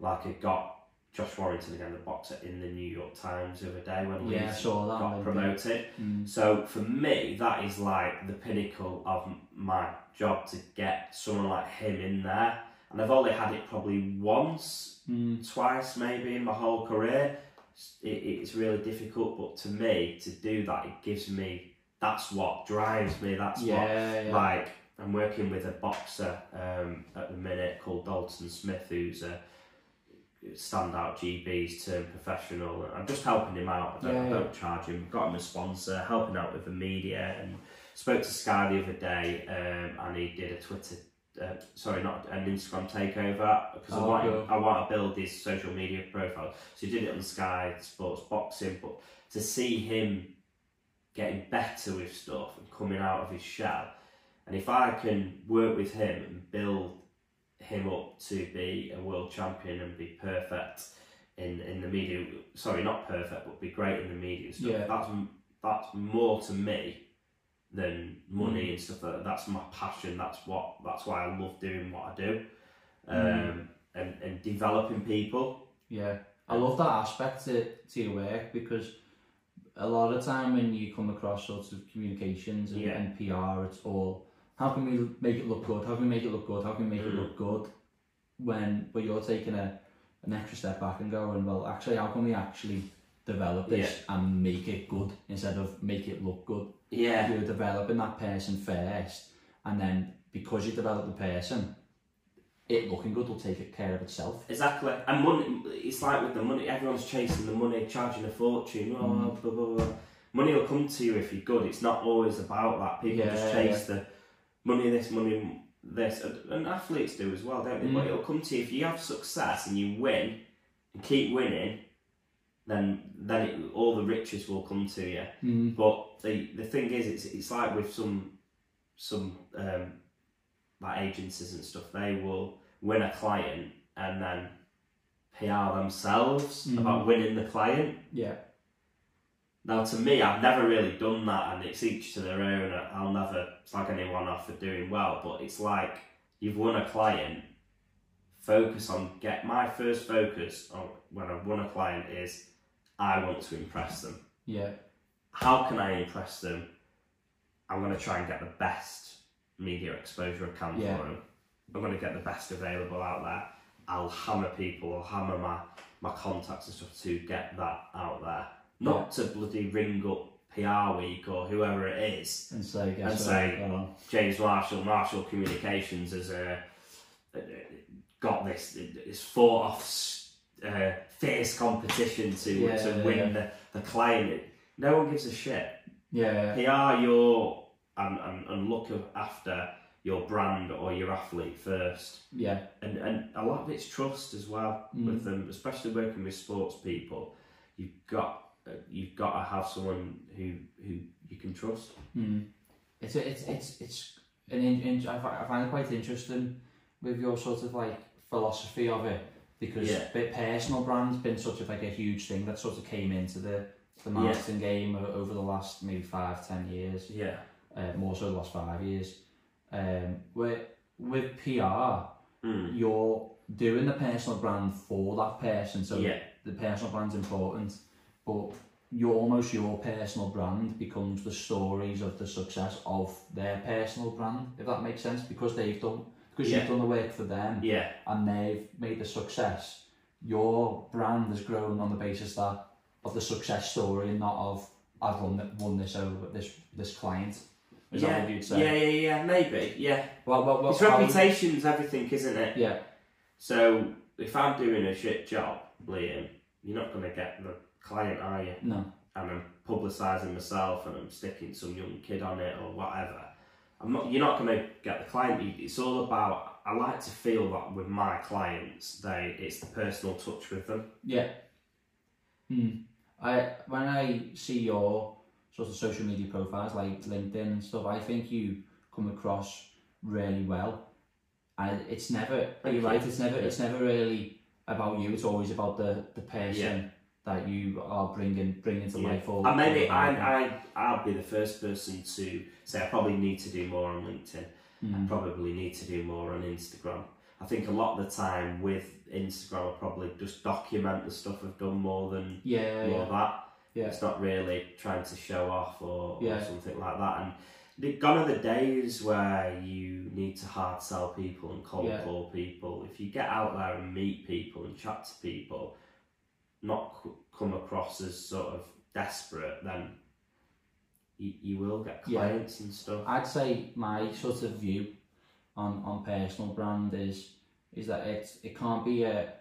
like it got Josh Warrington again the boxer in the New York Times the other day when yeah. Leeds saw that. got promoted Mm. so for me, that is like the pinnacle of my job to get someone like him in there. And I've only had it probably once, Mm. twice maybe in my whole career. It's- It, it's really difficult, but to me, to do that, it gives me, that's what drives me. That's what, Yeah, yeah. like, I'm working with a boxer um, at the minute called Dalton Smith, who's a standout GB's turned professional. I'm just helping him out. I don't, Yeah, I don't charge him. Got him a sponsor, helping out with the media, and spoke to Sky the other day, um, and he did a Twitter. Uh, sorry, not an Instagram takeover because I Oh, want cool. I want to build his social media profile. So he did it on Sky Sports Boxing, but to see him getting better with stuff and coming out of his shell, and if I can work with him and build him up to be a world champion and be perfect in, in the media, sorry, not perfect, but be great in the media stuff, Yeah. that's, that's more to me than money and stuff like that. That's my passion. That's what. That's why I love doing what I do, um, and and developing people. Yeah, I love that aspect to, to your work because a lot of time when you come across sorts of communications and, Yeah. and PR, it's all how can we make it look good? How can we make it look good? How can we make it Mm. look good? When but you're taking a an extra step back and going, well, actually, how can we actually develop this and make it good instead of make it look good? Yeah, You're developing that person first, and then because you develop the person, it looking good will take care of itself. exactly. And money. It's like with the money. Everyone's chasing the money, charging a fortune. Oh, Mm. blah, blah, blah. Money will come to you if you're good. It's not always about that. People just Yeah, chase the money. This money. This and athletes do as well, don't they? But Mm. it'll come to you if you have success and you win and keep winning. Then, then it, all the riches will come to you. Mm. But the the thing is, it's it's like with some some um, like agencies and stuff. They will win a client and then PR themselves Mhm. about winning the client. Yeah. Now, to me, I've never really done that, and it's each to their own. I'll never slag anyone off for doing well, but it's like you've won a client. Focus on get my first focus on when I've won a client is I want to impress them Yeah. how can I impress them? I'm going to try and get the best media exposure I can Yeah. for them. I'm going to get the best available out there. I'll hammer people, I'll hammer my, my contacts and stuff to get that out there. Not to bloody ring up PR week or whoever it is. And say, guess And say-. James Marshall, Marshall Communications has uh, got this, this fought off uh, fierce competition to, Yeah, to yeah, win the, the client. No one gives a shit. Yeah. PR your and, and, and look after your brand or your athlete first. Yeah. And and a lot of it's trust as well Mm. with them, especially working with sports people. You've got you've got to have someone who who you can trust. Mm. It's a, it's it's it's an in, in, I, fi- I find it quite interesting with your sort of like philosophy of it because Yeah. personal brand's been such of like a huge thing that sort of came into the the Yeah. marketing game over the last maybe five ten years, Yeah. uh, more so the last five years. Um, where with PR, Mm. you're doing the personal brand for that person, so Yeah. the personal brand's important, but your almost your personal brand becomes the stories of the success of their personal brand, if that makes sense, because they've done because Yeah. you've done the work for them Yeah. and they've made the success. Your brand has grown on the basis that of the success story and not of I've won, won this over this this client. Is yeah. that what you'd say? Yeah, yeah, yeah, maybe. Yeah. Well, well, well, It's reputation's everything, isn't it? Yeah, So if I'm doing a shit job, Liam, you're not going to get the client, are you? no. And I'm publicising myself and I'm sticking some young kid on it or whatever. I'm not. You're not going to get the client. It's all about. I like to feel that with my clients, they it's the personal touch with them. Yeah. Hmm. I when I see your sort of social media profiles like LinkedIn and stuff, I think you come across really well. And it's never you're you. right, it's never it's never really about you, it's always about the, the person that you are bringing bringing to Yeah. life or And maybe I, I, I'll be the first person to say I probably need to do more on LinkedIn. Hmm. I probably need to do more on Instagram. I think a lot of the time with Instagram, I probably just document the stuff I've done more than yeah, more yeah, of that. yeah. It's not really trying to show off or, Yeah. or something like that. And the, gone are the days where you need to hard sell people and cold Yeah. call people. If you get out there and meet people and chat to people, not c- come across as sort of desperate, then you, you will get Yeah. clients and stuff. I'd say my sort of view on, on personal brand is is that it it can't be a,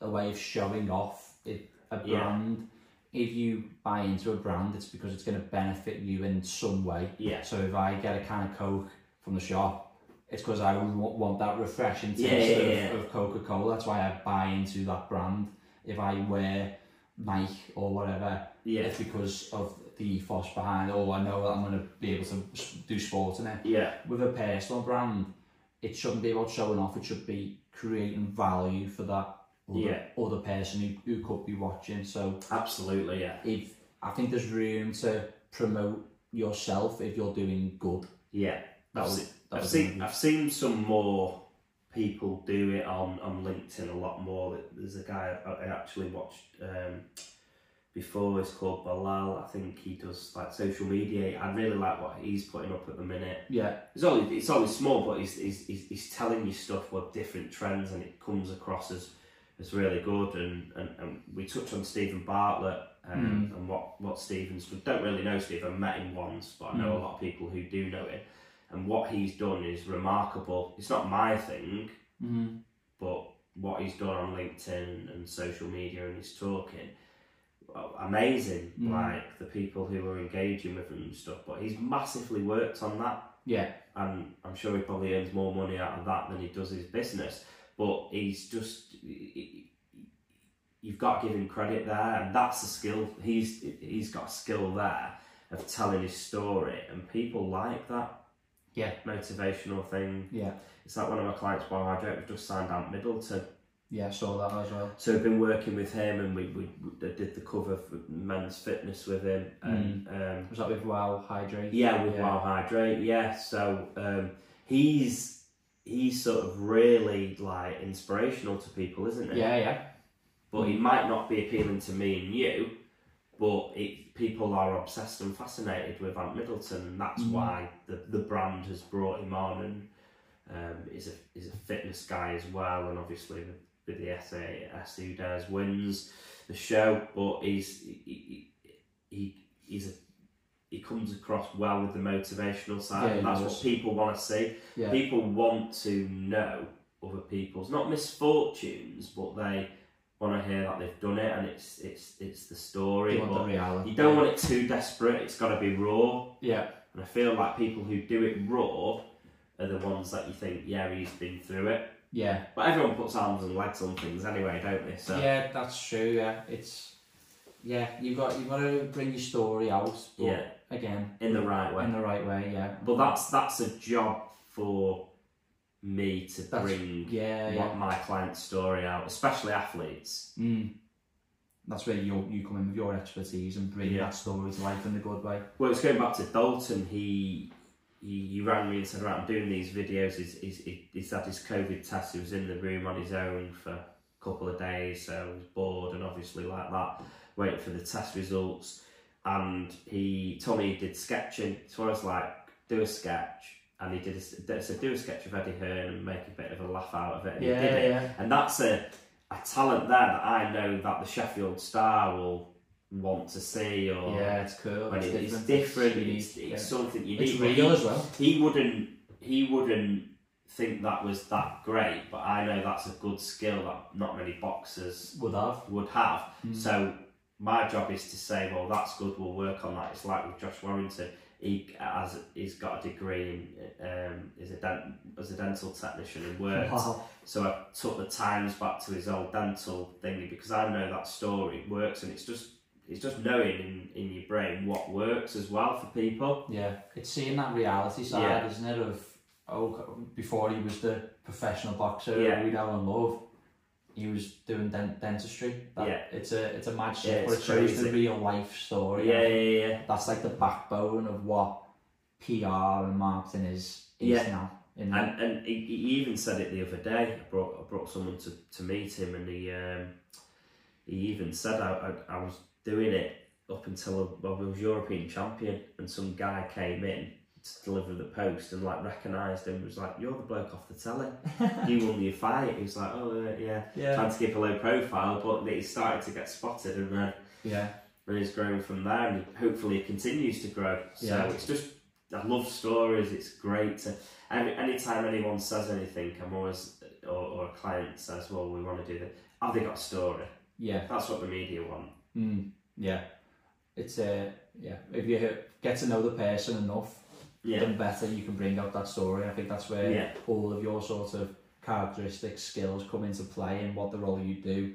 a way of showing off it, a Yeah. brand. If you buy into a brand, it's because it's going to benefit you in some way. Yeah. So if I get a can of Coke from the shop, it's because I want that refreshing taste Yeah, yeah, yeah. of, of Coca Cola. That's why I buy into that brand. If I wear Nike or whatever, Yeah. it's because of the ethos behind. Oh, I know that I'm going to be able to do sport in it. Yeah. With a personal brand, it shouldn't be about showing off. It should be creating value for that other, Yeah. other person who, who could be watching. So Absolutely, yeah. if I think there's room to promote yourself if you're doing good. Yeah. That I've, would- se- that I've seen I've seen some more people do it on, on LinkedIn a lot more. There's a guy I I actually watched um, before. It's called Balal. I think he does like social media. I really like what he's putting up at the minute. Yeah, It's only it's only small, but he's he's, he's, he's telling you stuff with different trends, and it comes across as as really good. And, and, and we touched on Steven Bartlett um, and what what Steven's. Don't really know Steve. I met him once, but I know a lot of people who do know him. And what he's done is remarkable. It's not my thing, mm-hmm. but what he's done on LinkedIn and social media and his talking, amazing. Mm. Like the people who are engaging with him and stuff. But he's massively worked on that yeah, and I'm sure he probably earns more money out of that than he does his business. But he's just you've got to give him credit there, and that's a skill. He's he's got a skill there of telling his story, and people like that yeah, motivational thing. yeah, It's like one of my clients, Well, I don't just signed Ant Middleton, yeah. I saw that as well. so we've been working with him, and we, we, we did the cover for Men's Fitness with him, and um, Was that with Wow Hydrate? Yeah, with yeah. Wow Hydrate, yeah. So um, he's he's sort of really like inspirational to people, isn't he? Yeah, yeah, But he might not be appealing to me and you, but it, people are obsessed and fascinated with Ant Middleton, and that's Mhm. why the, the brand has brought him on and um, is a is a fitness guy as well, and obviously with, with the SAS who dares wins the show, but he's he, he, he he's a he comes across well with the motivational side, Yeah, and that's does. what people want to see. yeah. People want to know other people's not misfortunes, but they want to hear that they've done it, and it's it's it's the story. You want the reality. you don't want it too desperate. It's got to be raw. Yeah, And I feel like people who do it raw are the ones that you think, yeah, he's been through it. Yeah, But everyone puts arms and legs on things anyway, don't they? So yeah, that's true. Yeah, it's yeah, You've got you've got to bring your story out. But Yeah. again, in the right way. in the right way. Yeah, But that's that's a job for me to That's- bring yeah, yeah. my client's story out, especially athletes. Mm. That's where you you come in with your expertise and bring Yeah. that story to life in a good way. Well, it's going back to Dalton. He he, he rang me and said, "Right, I'm doing these videos. He's, he's, he- he's had his COVID test. He was in the room on his own for a couple of days, so he was bored and obviously like that, waiting for the test results. And he told me he did sketching. So I was like, do a sketch. And he did a, said, do a sketch of Eddie Hearn and make a bit of a laugh out of it. And he did it. yeah. And that's a, a talent there that I know that the Sheffield Star will want to see or Yeah, it's cool. It's it- different. it's different, it's, it's yeah. something unique. It's real he, as well. he wouldn't he wouldn't think that was that great, but I know that's a good skill that not many boxers Would have. would have. Mm. So my job is to say, well, that's good. We'll work on that. It's like with Josh Warrington. He has he's got a degree in um, is a dent, as a dental technician and worked. Wow. So I took the times back to his old dental thingy because I know that story works and it's just it's just knowing in, in your brain what works as well for people. Yeah, it's seeing that reality side, Yeah. isn't it? Of oh, before he was the professional boxer Yeah. we know and love, he was doing dent- dentistry. That, Yeah. it's a it's a mad Yeah, shift, but it it's shows the real life story. Yeah, yeah, yeah. that's like the backbone of what PR and marketing is, is Yeah. now. In And and he, he even said it the other day. I brought I brought someone to, to meet him, and he um, he even said I, I, I was doing it up until I was European champion, and some guy came in to deliver the post and like recognised him. Was like, "You're the bloke off the telly. you won your fight." He was like, "Oh uh, yeah." yeah, Trying to keep a low profile, but he started to get spotted, and then yeah, and he's grown from there, and hopefully it continues to grow. So Yeah. it's just I love stories. It's great to any anytime anyone says anything, I'm always or, or a client says, "Well, we want to do that." Have they got a story? yeah. That's what the media want. Mm, yeah, it's uh, yeah. If you get to know the person enough, Yeah, then better you can bring out that story. I think that's where Yeah. all of your sort of characteristics, skills come into play and what the role you do.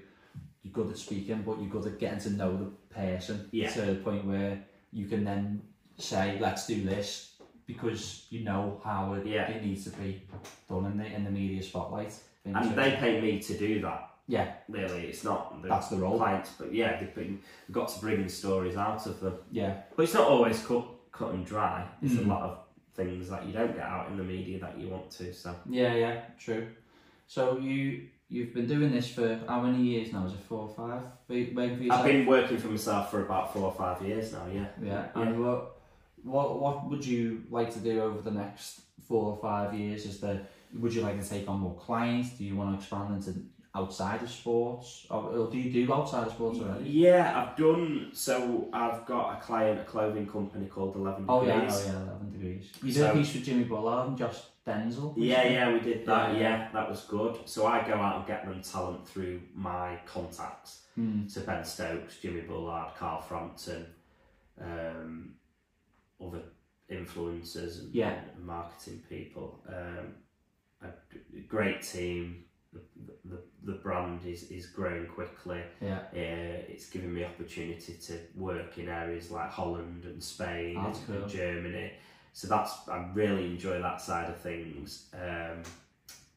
You're good at speaking, but you're good at getting to know the person Yeah. to the point where you can then say, "Let's do this," because you know how it, Yeah. it needs to be done in the in the media spotlight. And they pay me to do that. yeah, Really, it's not the that's the role. clients, but yeah, they've been, we've got to bring the stories out of them. Yeah, But it's not always cut cut and dry. There's Mm. a lot of things that you don't get out in the media that you want to. So yeah, yeah. True. So you you've been doing this for how many years now? Is it four or five? I've been working for myself for about four or five years now. Yeah. Yeah. Yeah. And what what what would you like to do over the next four or five years? Is there would you like to take on more clients? Do you want to expand into outside of sports, or, or do you do outside of sports already? Yeah, I've done. So I've got a client, a clothing company called Eleven Degrees. oh yeah, oh yeah, eleven degrees. You did So- a piece with Jimmy Bullard and Josh Denzel. Yeah, yeah, we did that. Yeah, Yeah, yeah. that was good. So I go out and get them talent through my contacts. Hmm. So Ben Stokes, Jimmy Bullard, Carl Frampton, um, other influencers and, Yeah. and marketing people. Um, a great team. The, the, brand is, is growing quickly. Yeah. Uh, it's given me opportunity to work in areas like Holland and Spain and, cool. and Germany. So that's I really enjoy that side of things. Um,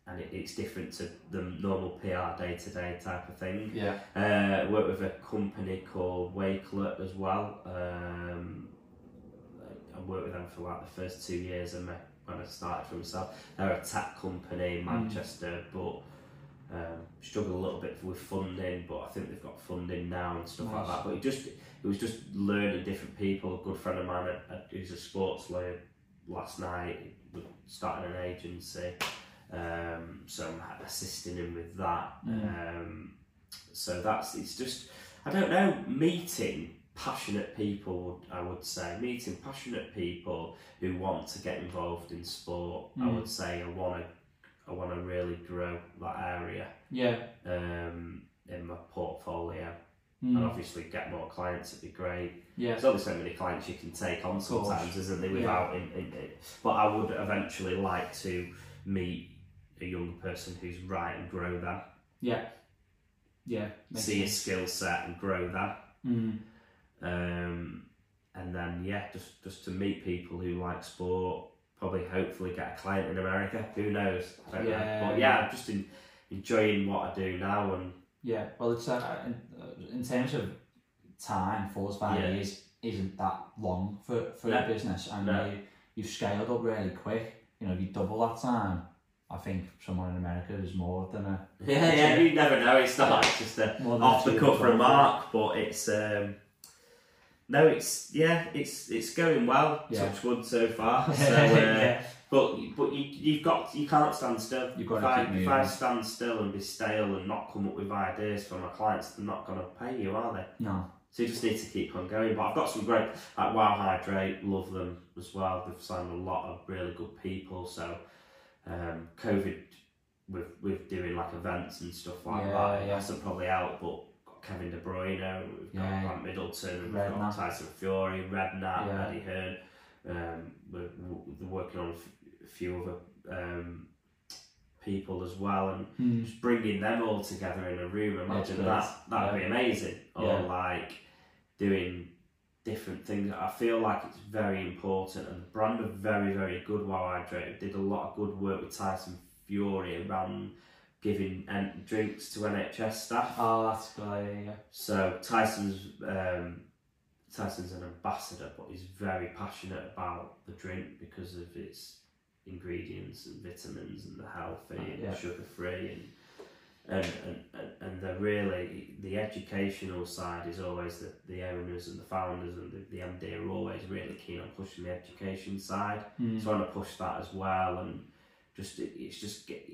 and it, it's different to the normal PR day to day type of thing. Yeah. Uh, I work with a company called Wakelet as well. Um, I worked with them for like the first two years of my, when I started for myself. They're a tech company in Manchester, but um, struggle a little bit with funding. But I think they've got funding now and stuff like that. But it just it was just learning different people. A good friend of mine uh, uh, who's a sports lawyer last night was starting an agency. Um, so I'm assisting him with that. Mm. Um, so that's it's just I don't know meeting passionate people. I would say meeting passionate people who want to get involved in sport. I Mm. would say I want to I want to really grow that area Yeah. um, in my portfolio. and Mm. obviously get more clients. It'd be great. Yeah. There's only so many clients you can take on sometimes, isn't there? Yeah. Without in, in, in, but I would eventually like to meet a young person who's right and grow that, Yeah. Yeah. see sense. skill set and grow that. Mm. Um, and then yeah, just just to meet people who like sport, probably hopefully get a client in America. Who knows? Yeah, know. But yeah, I'm just in, enjoying what I do now, and Yeah. Well, it's uh, in, uh, in terms of time, four to five Yeah. years isn't that long for for No. a business, and No. you you've scaled up really quick. You know, if you double that time, I think someone in America is more than a yeah, yeah, you never know. It's not it's just a off the cuff remark, but it's um, no, it's yeah, it's it's going well. Yeah. Touch wood so far. So, uh, yeah. but but you you've got you can't stand still. You've got if to I, if I stand still and be stale and not come up with ideas for my clients, they're not going to pay you, are they? No. So you just need to keep on going. But I've got some great like Wow Hydrate, love them as well. They've signed a lot of really good people. So um, COVID with with doing like events and stuff like Yeah, that yeah. hasn't probably helped. But Kevin De Bruyne, we've got Yeah. Grant Middleton, we've Redknapp. got Tyson Fury, Redknapp, Yeah. Eddie Hearn. Um, we're, we're working on a few other um, people as well, and Mm. just bringing them all together in a room. Imagine great. that. That would be amazing. Or Yeah. like doing different things. I feel like it's very important, and the brand are very, very good. Wow Hydrate did a lot of good work with Tyson Fury around giving and drinks to NHS staff. Oh, that's good. Yeah. So Tyson's um, Tyson's an ambassador, but he's very passionate about the drink because of its ingredients and vitamins and the healthy and Yeah. sugar free and and, and, and they're really the educational side is always the, the owners and the founders and the, the MD are always really keen on pushing the education side Mm. trying to push that as well and just it, it's just get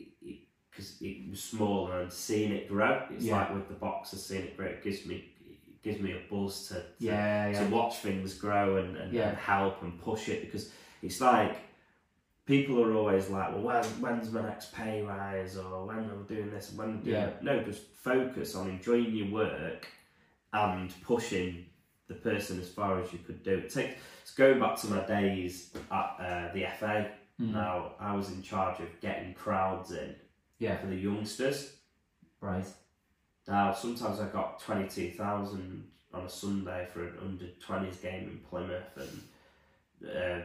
because it, was smaller and seeing it grow it's Yeah. like with the boxer seeing it grow it gives me it gives me a buzz to, to, Yeah, yeah. to watch things grow and, and, Yeah. and help and push it because it's like people are always like well when, when's my next pay rise or when I'm doing this when I'm doing Yeah. no just focus on enjoying your work and pushing the person as far as you could do it take it's going back to my days at uh, the FA Mm. now I was in charge of getting crowds in Yeah. for the youngsters Right. now, sometimes I got 22,000 on a Sunday for an under 20s game in Plymouth and uh,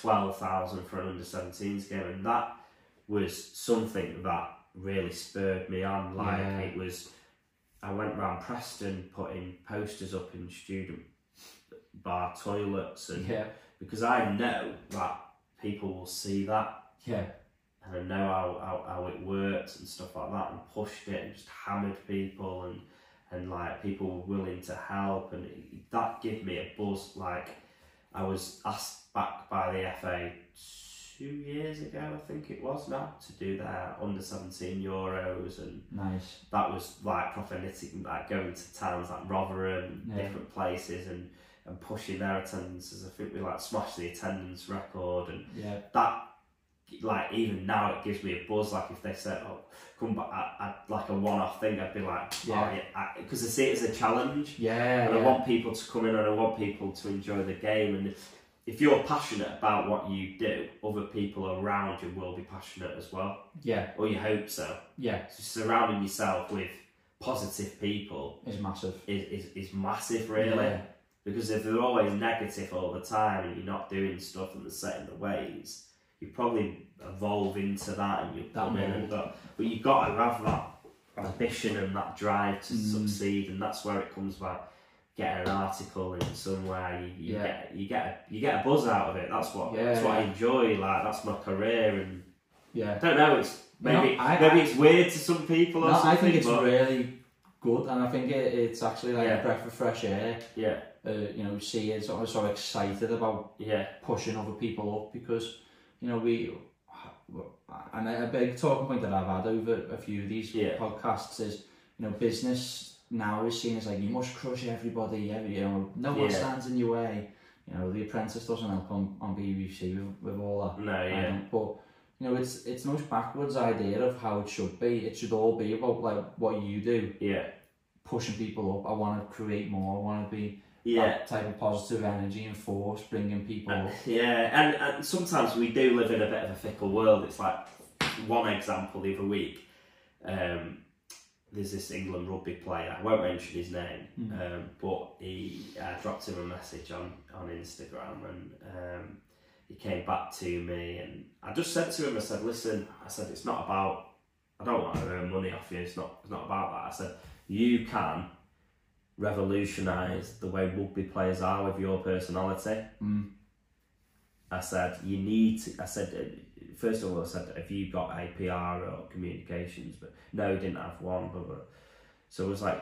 12,000 for an under 17s game, and that was something that really spurred me on. Like, Yeah. it was, I went around Preston putting posters up in student bar toilets, and Yeah. because I know that people will see that Yeah. And I know how, how, how it works and stuff like that and pushed it and just hammered people and and like people were willing to help and it, that gave me a buzz like I was asked back by the FA two years ago I think it was now to do their under 17 Euros and Nice. that was like knitting like going to towns like Rotherham Yeah. different places and and pushing their attendances I think we like smashed the attendance record and Yeah. that like even now it gives me a buzz like if they said oh come back at, at like a one-off thing I'd be like Yeah. oh yeah because I, see it as a challenge Yeah. and I want people to come in and I want people to enjoy the game and if you're passionate about what you do other people around you will be passionate as well Yeah. or you hope so Yeah. so surrounding yourself with positive people is massive. is, is, is massive really Yeah. because if they're always negative all the time and you're not doing stuff and they're setting the ways, you probably evolve into that and you That come in and but but you've got to have that ambition and that drive to Mm. succeed and that's where it comes by getting an article in somewhere you, you Yeah. get you get a, you get a buzz out of it that's what Yeah, that's what I enjoy like that's my career and Yeah. I don't know it's maybe I- maybe I- it's weird to some people No, I think it's really good, and I think it, it's actually like Yeah. a breath of fresh air. yeah Uh, you know, see, it's I was so excited about yeah pushing other people up because you know we and a big talking point that I've had over a few of these Yeah. podcasts is you know business now is seen as like you must crush everybody every you know no one Yeah. stands in your way you know the apprentice doesn't help on, on BBC with, with all that no yeah but you know it's it's the most backwards idea of how it should be it should all be about like what you do yeah pushing people up. I want to create more. I want to be Yeah. that type of positive energy and force, bringing people up. Yeah, and, and sometimes we do live in a bit of a fickle world. It's like one example the other week. Um, there's this England rugby player. I won't mention his name, um, but he uh, dropped him a message on on Instagram, and um, he came back to me, and I just said to him, I said, "Listen, I said it's not about. I don't want to earn money off you. It's not. It's not about that. I said you can." Revolutionise the way rugby players are with your personality. Mm. I said, you need to, I said, uh, first of all, I said, have you got a PR or communications? But no, he didn't have one. Blah, blah. So it was like,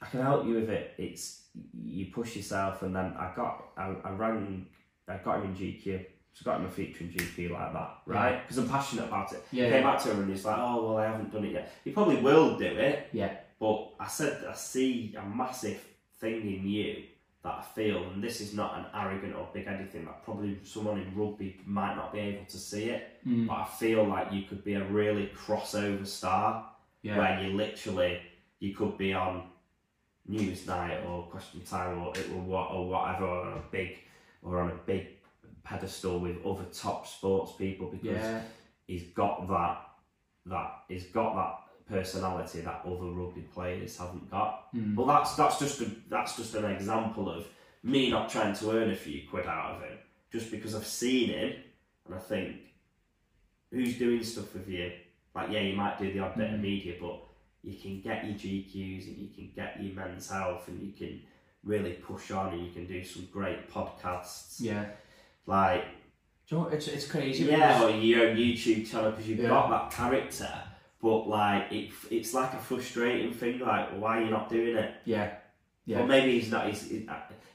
I can help you with it. It's, you push yourself. And then I got, I, I rang, I got him in GQ. So I got him a feature in GQ like that, right? Because I'm passionate about it. Yeah, Came yeah. back to him and he's like, oh, well, I haven't done it yet. He probably will do it. Yeah. But I said that I see a massive thing in you that I feel, and this is not an arrogant or big headed thing. That probably someone in rugby might not be able to see it, Mm. but I feel like you could be a really crossover star Yeah. where you literally you could be on Newsnight or Question Time or it will what or whatever or on a big or on a big pedestal with other top sports people because Yeah. he's got that that he's got that personality that other rugby players haven't got. Mm. Well, that's that's just a, that's just an example of me not trying to earn a few quid out of him, just because I've seen him and I think, who's doing stuff with you? Like, yeah, you might do the odd bit of Mhm. media, but you can get your GQs and you can get your men's health and you can really push on and you can do some great podcasts. Yeah. Like, you know, it's, it's crazy. yeah, or your own YouTube channel because you've Yeah. got that character, but like it, it's like a frustrating thing. Like, why are you not doing it? Yeah. Yeah. Or maybe he's not. He's, he's,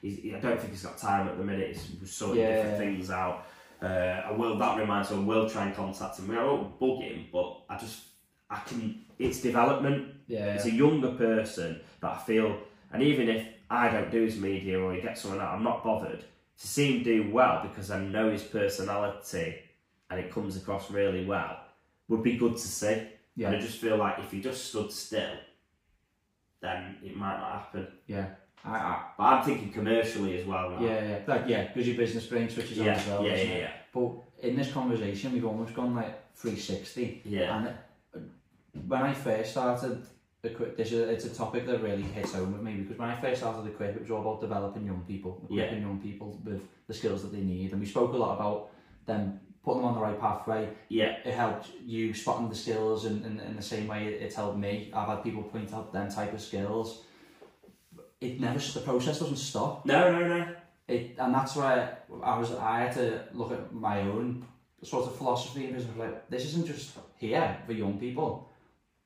he's, I don't think he's got time at the minute. He's sorting Yeah. different things out. Uh, I will. That reminds me. I will try and contact him. I won't bug him, but I just I can. It's development. yeah. It's a younger person that I feel, and even if I don't do his media or he gets someone out, I'm not bothered to see him do well because I know his personality and it comes across really well. Would be good to see. Yeah. And I just feel like if he just stood still, then it might not happen. Yeah. I, I, But I'm thinking commercially as well. Now. yeah, yeah, like yeah, because your business brain switches on yeah, as well. yeah, yeah, yeah. But in this conversation, we've almost gone like 360. Yeah. And uh, when I first started, Equip, this is it's a topic that really hits home with me because when I first started the Equip, it was all about developing young people, equipping young people with the skills that they need, and we spoke a lot about them putting them on the right pathway. Yeah, It helped you spotting the skills, and in, in the same way it, it's helped me. I've had people point out them type of skills. It never the process doesn't stop. no, no, no. It and that's why I was I had to look at my own sort of philosophy and business like this isn't just here for young people.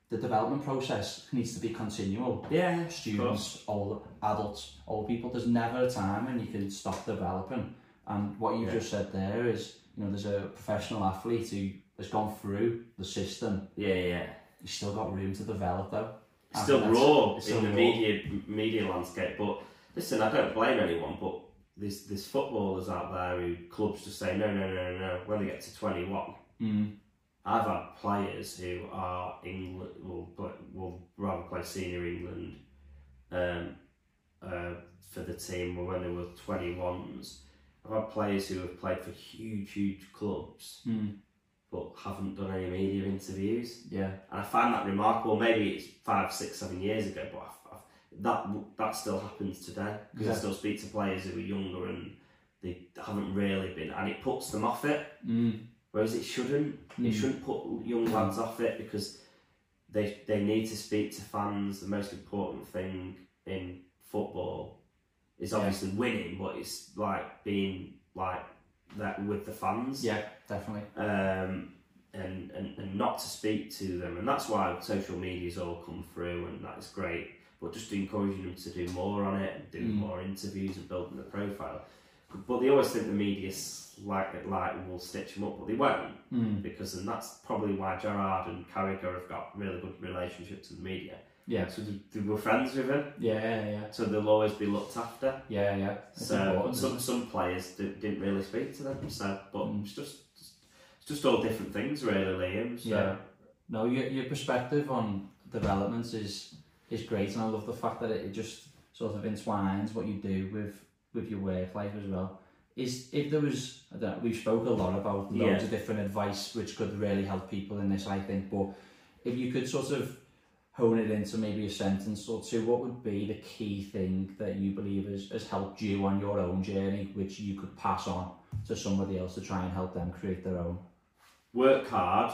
The development process needs to be continual. Yeah, Students, old adults, old people. There's never a time when you can stop developing. And what you've Yeah. just said there is, you know, there's a professional athlete who has gone through the system. Yeah, yeah. He's still got room to develop though. I Still raw it's still in the raw. media media landscape. But listen, I don't blame anyone. But there's there's footballers out there who clubs just say no, no, no, no, no. When they get to 21, Mm, I've had players who are England will play- will rather play senior England um, uh, for the team when they were twenty ones. I've had players who have played for huge, huge clubs mm, but haven't done any media interviews, yeah, and I find that remarkable. Maybe it's five, six, seven years ago, but I've, I've, that that still happens today because I still speak to players who are younger and they haven't really been, and it puts them off it. mm, Whereas it shouldn't. It Mm. shouldn't put young lads off it because they they need to speak to fans. The most important thing in football is Yeah. obviously winning, but it's like being like that with the fans. yeah, definitely. Um, and, and, and not to speak to them, and that's why social media's all come through, and that's great. But just encouraging them to do more on it and do Mm. more interviews and building the profile. But they always think the media's like like will stitch them up, but they won't Mm, because and that's probably why Gerrard and Carragher have got really good relationships with the media. Yeah, So they, they were friends with him, yeah, yeah, yeah. so they'll always be looked after. Yeah, yeah. It's so important, some some players d- didn't really speak to them. So, but Mm. it's just it's just all different things, really, Liam. So, Yeah. No, your, your perspective on developments is is great, and I love the fact that it, it just sort of entwines what you do with with your work life as well. Is if there was, I don't know, we've spoke a lot about loads Yeah. of different advice which could really help people in this, I think. But if you could sort of hone it into maybe a sentence or two, what would be the key thing that you believe has, has helped you on your own journey, which you could pass on to somebody else to try and help them create their own? Work hard.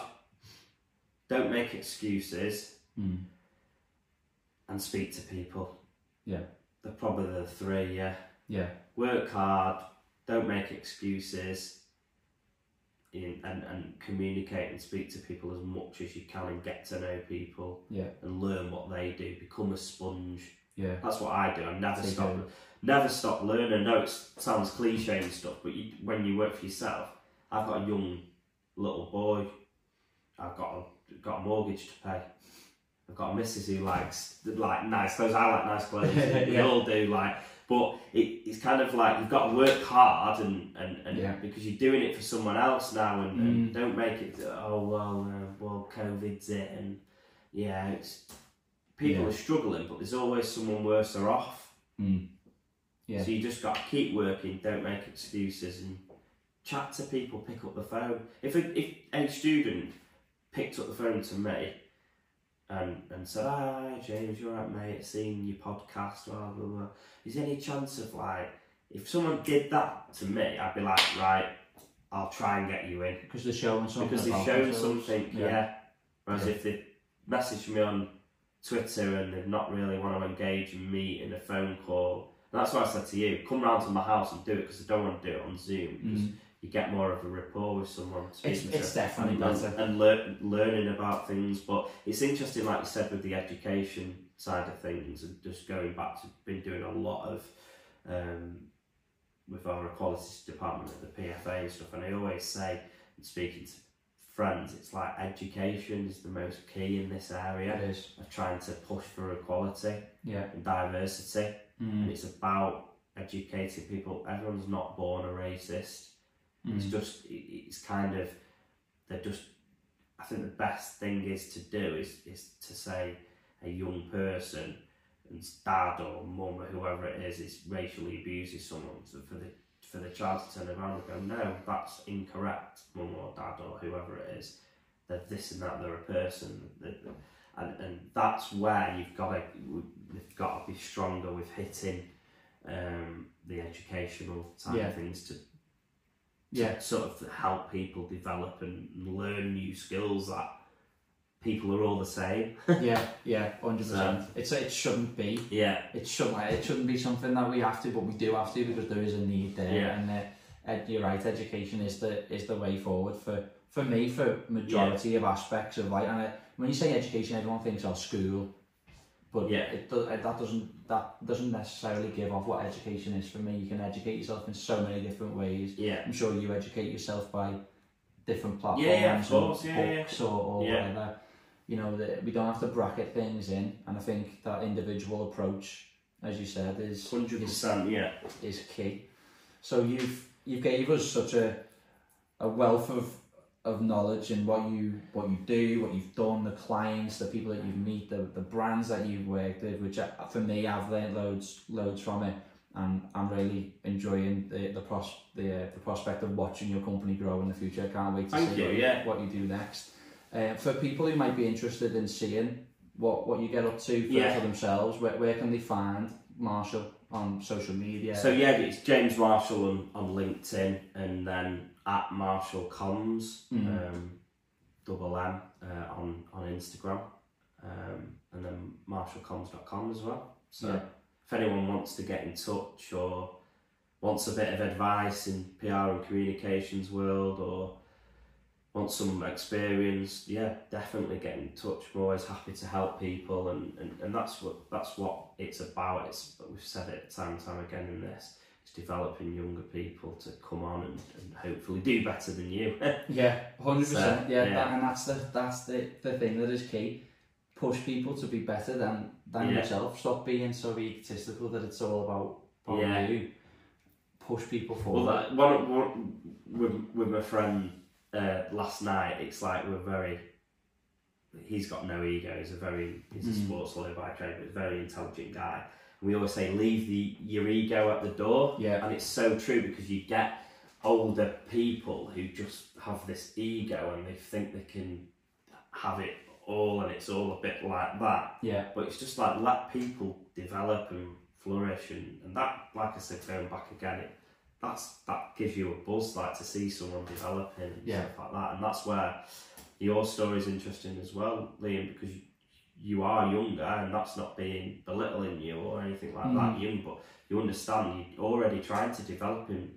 Don't make excuses. Mm. And speak to people. Yeah. They're probably the three. Yeah. Yeah, Work hard. Don't make excuses. In, and, and communicate and speak to people as much as you can and get to know people yeah, and learn what they do. Become a sponge. yeah, That's what I do. I never stop. Never stop learning. Know it sounds cliche and stuff, but you, when you work for yourself, I've got a young little boy. I've got a, got a mortgage to pay. I've got a missus who likes like nice clothes. I like nice clothes. we all do. Like, but it, it's kind of like you've got to work hard and and, and Yeah. because you're doing it for someone else now, and, and Mm. don't make it. Oh well, uh, well, COVID's it, and yeah, it's people Yeah. are struggling, but there's always someone worse or off. mm. yeah, So you just got to keep working, don't make excuses, and chat to people. Pick up the phone. If a, if a student picked up the phone to me and and said, "Hi James, you're right, mate. Seen your podcast, blah blah blah." Is there any chance of like, if someone did that to me, I'd be like, right, I'll try and get you in because they're showing something. because they've shown something, yeah. Whereas Yeah. if they message me on Twitter and they've not really want to engage meet in a phone call, and that's why I said to you, come round to my house and do it because I don't want to do it on Zoom because Mm. You get more of a rapport with someone. It's, it's definitely and, better. and lear- learning about things. But it's interesting, like you said, with the education side of things, and just going back to been doing a lot of um, with our equalities department at the PFA and stuff. And I always say, and speaking to friends, it's like education is the most key in this area It is. of trying to push for equality Yeah. and diversity. And Mm. it's about educating people. Everyone's not born a racist. It's Mm. just it's kind of they're just. I think the best thing is to do is is to say a young person and dad or mum or whoever it is is racially abuses someone so for the for the child to turn around and go no that's incorrect mum or dad or whoever it is they're this and that they're a person and and that's where you've got to you've got to be stronger with hitting um, the educational side Yeah. of things to Yeah. to sort of help people develop and learn new skills that people are all the same. yeah, yeah, hundred percent. It's it shouldn't be. Yeah, It shouldn't. It shouldn't be something that we have to, but we do have to because there is a need there. Yeah. And uh, ed, you're right. Education is the is the way forward for for me for majority of aspects of life. And uh, when you say education, everyone thinks of school, but Yeah. it does, that doesn't that doesn't necessarily give off what education is for me. You can educate yourself in so many different ways. yeah, I'm sure you educate yourself by different platforms Yeah, yeah, of course, and yeah, books or, or whatever. You know, that we don't have to bracket things in, and I think that individual approach, as you said, is hundred percent Yeah, is key. So you've you gave us such a a wealth of of knowledge and what you what you do, what you've done, the clients, the people that you meet, the, the brands that you've worked with, which I, for me I've learned loads loads from it, and I'm really enjoying the the pros the uh, the prospect of watching your company grow in the future. I can't wait to Thank see you, what, yeah. what you do next. Uh, for people who might be interested in seeing what what you get up to for, Yeah. for themselves, where, where can they find Marshall on social media? So yeah, it's James Marshall on, on LinkedIn, and then at Marshall Comms, Mhm. um, double M uh, on on Instagram, um, and then marshallcomms.com as well. So Yeah. if anyone wants to get in touch or wants a bit of advice in PR and communications world or wants some experience, yeah, definitely get in touch. I'm always happy to help people, and, and, and that's what that's what it's about. It's we've said it time and time again in this. It's developing younger people to come on and, and hopefully do better than you. Yeah, hundred percent. Yeah, yeah. That, and that's the that's the, the thing that is key. Push people to be better than than Yeah. yourself. Stop being so egotistical that it's all about, about Yeah. you. Push people forward. well, that, one, one with with my friend uh, last night, it's like we're very he's got no ego. He's a very he's a Mm. sports lawyer by trade, but he's a very intelligent guy. We always say leave the your ego at the door. Yeah. And it's so true because you get older people who just have this ego and they think they can have it all and it's all a bit like that. Yeah. But it's just like let people develop and flourish and, and that like I said going back again it that's that gives you a buzz like to see someone developing and Yeah. stuff like that and that's where your story is interesting as well Liam because you, you are younger and that's not being belittling you or anything like that Mm. young but you understand you're already trying to develop in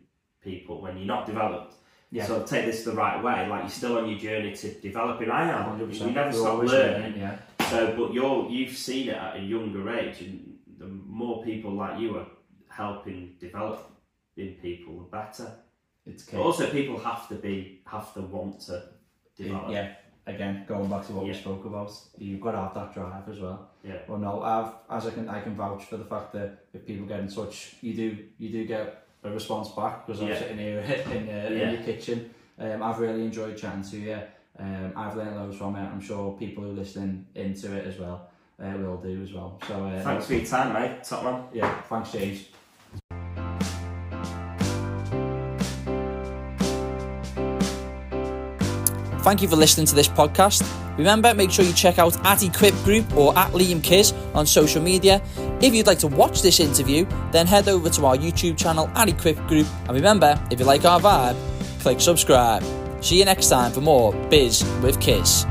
people when you're not developed Yeah. so take this the right way like you're still on your journey to developing I am 100%. you never stop learning Yeah. so, but you're you've seen it at a younger age, and the more people like you are helping develop in people, the better. It's also, people have to be have to want to develop. Yeah. Again, going back to what we spoke about, you've got to have that drive as well. Yeah. Well, no, I've as I can I can vouch for the fact that if people get in touch, you do you do get a response back because I'm Yeah. sitting here in, uh, Yeah. in your kitchen. Um, I've really enjoyed chatting to you. Um, I've learned loads from it. I'm sure people who are listening into it as well uh, will do as well. So uh, Thanks for your time, mate. Top man. Yeah, thanks, James. Thank you for listening to this podcast. Remember, make sure you check out at Equip Group or at Liam Kiz on social media. If you'd like to watch this interview, then head over to our YouTube channel at Equip Group. And remember, if you like our vibe, click subscribe. See you next time for more Biz with Kiz.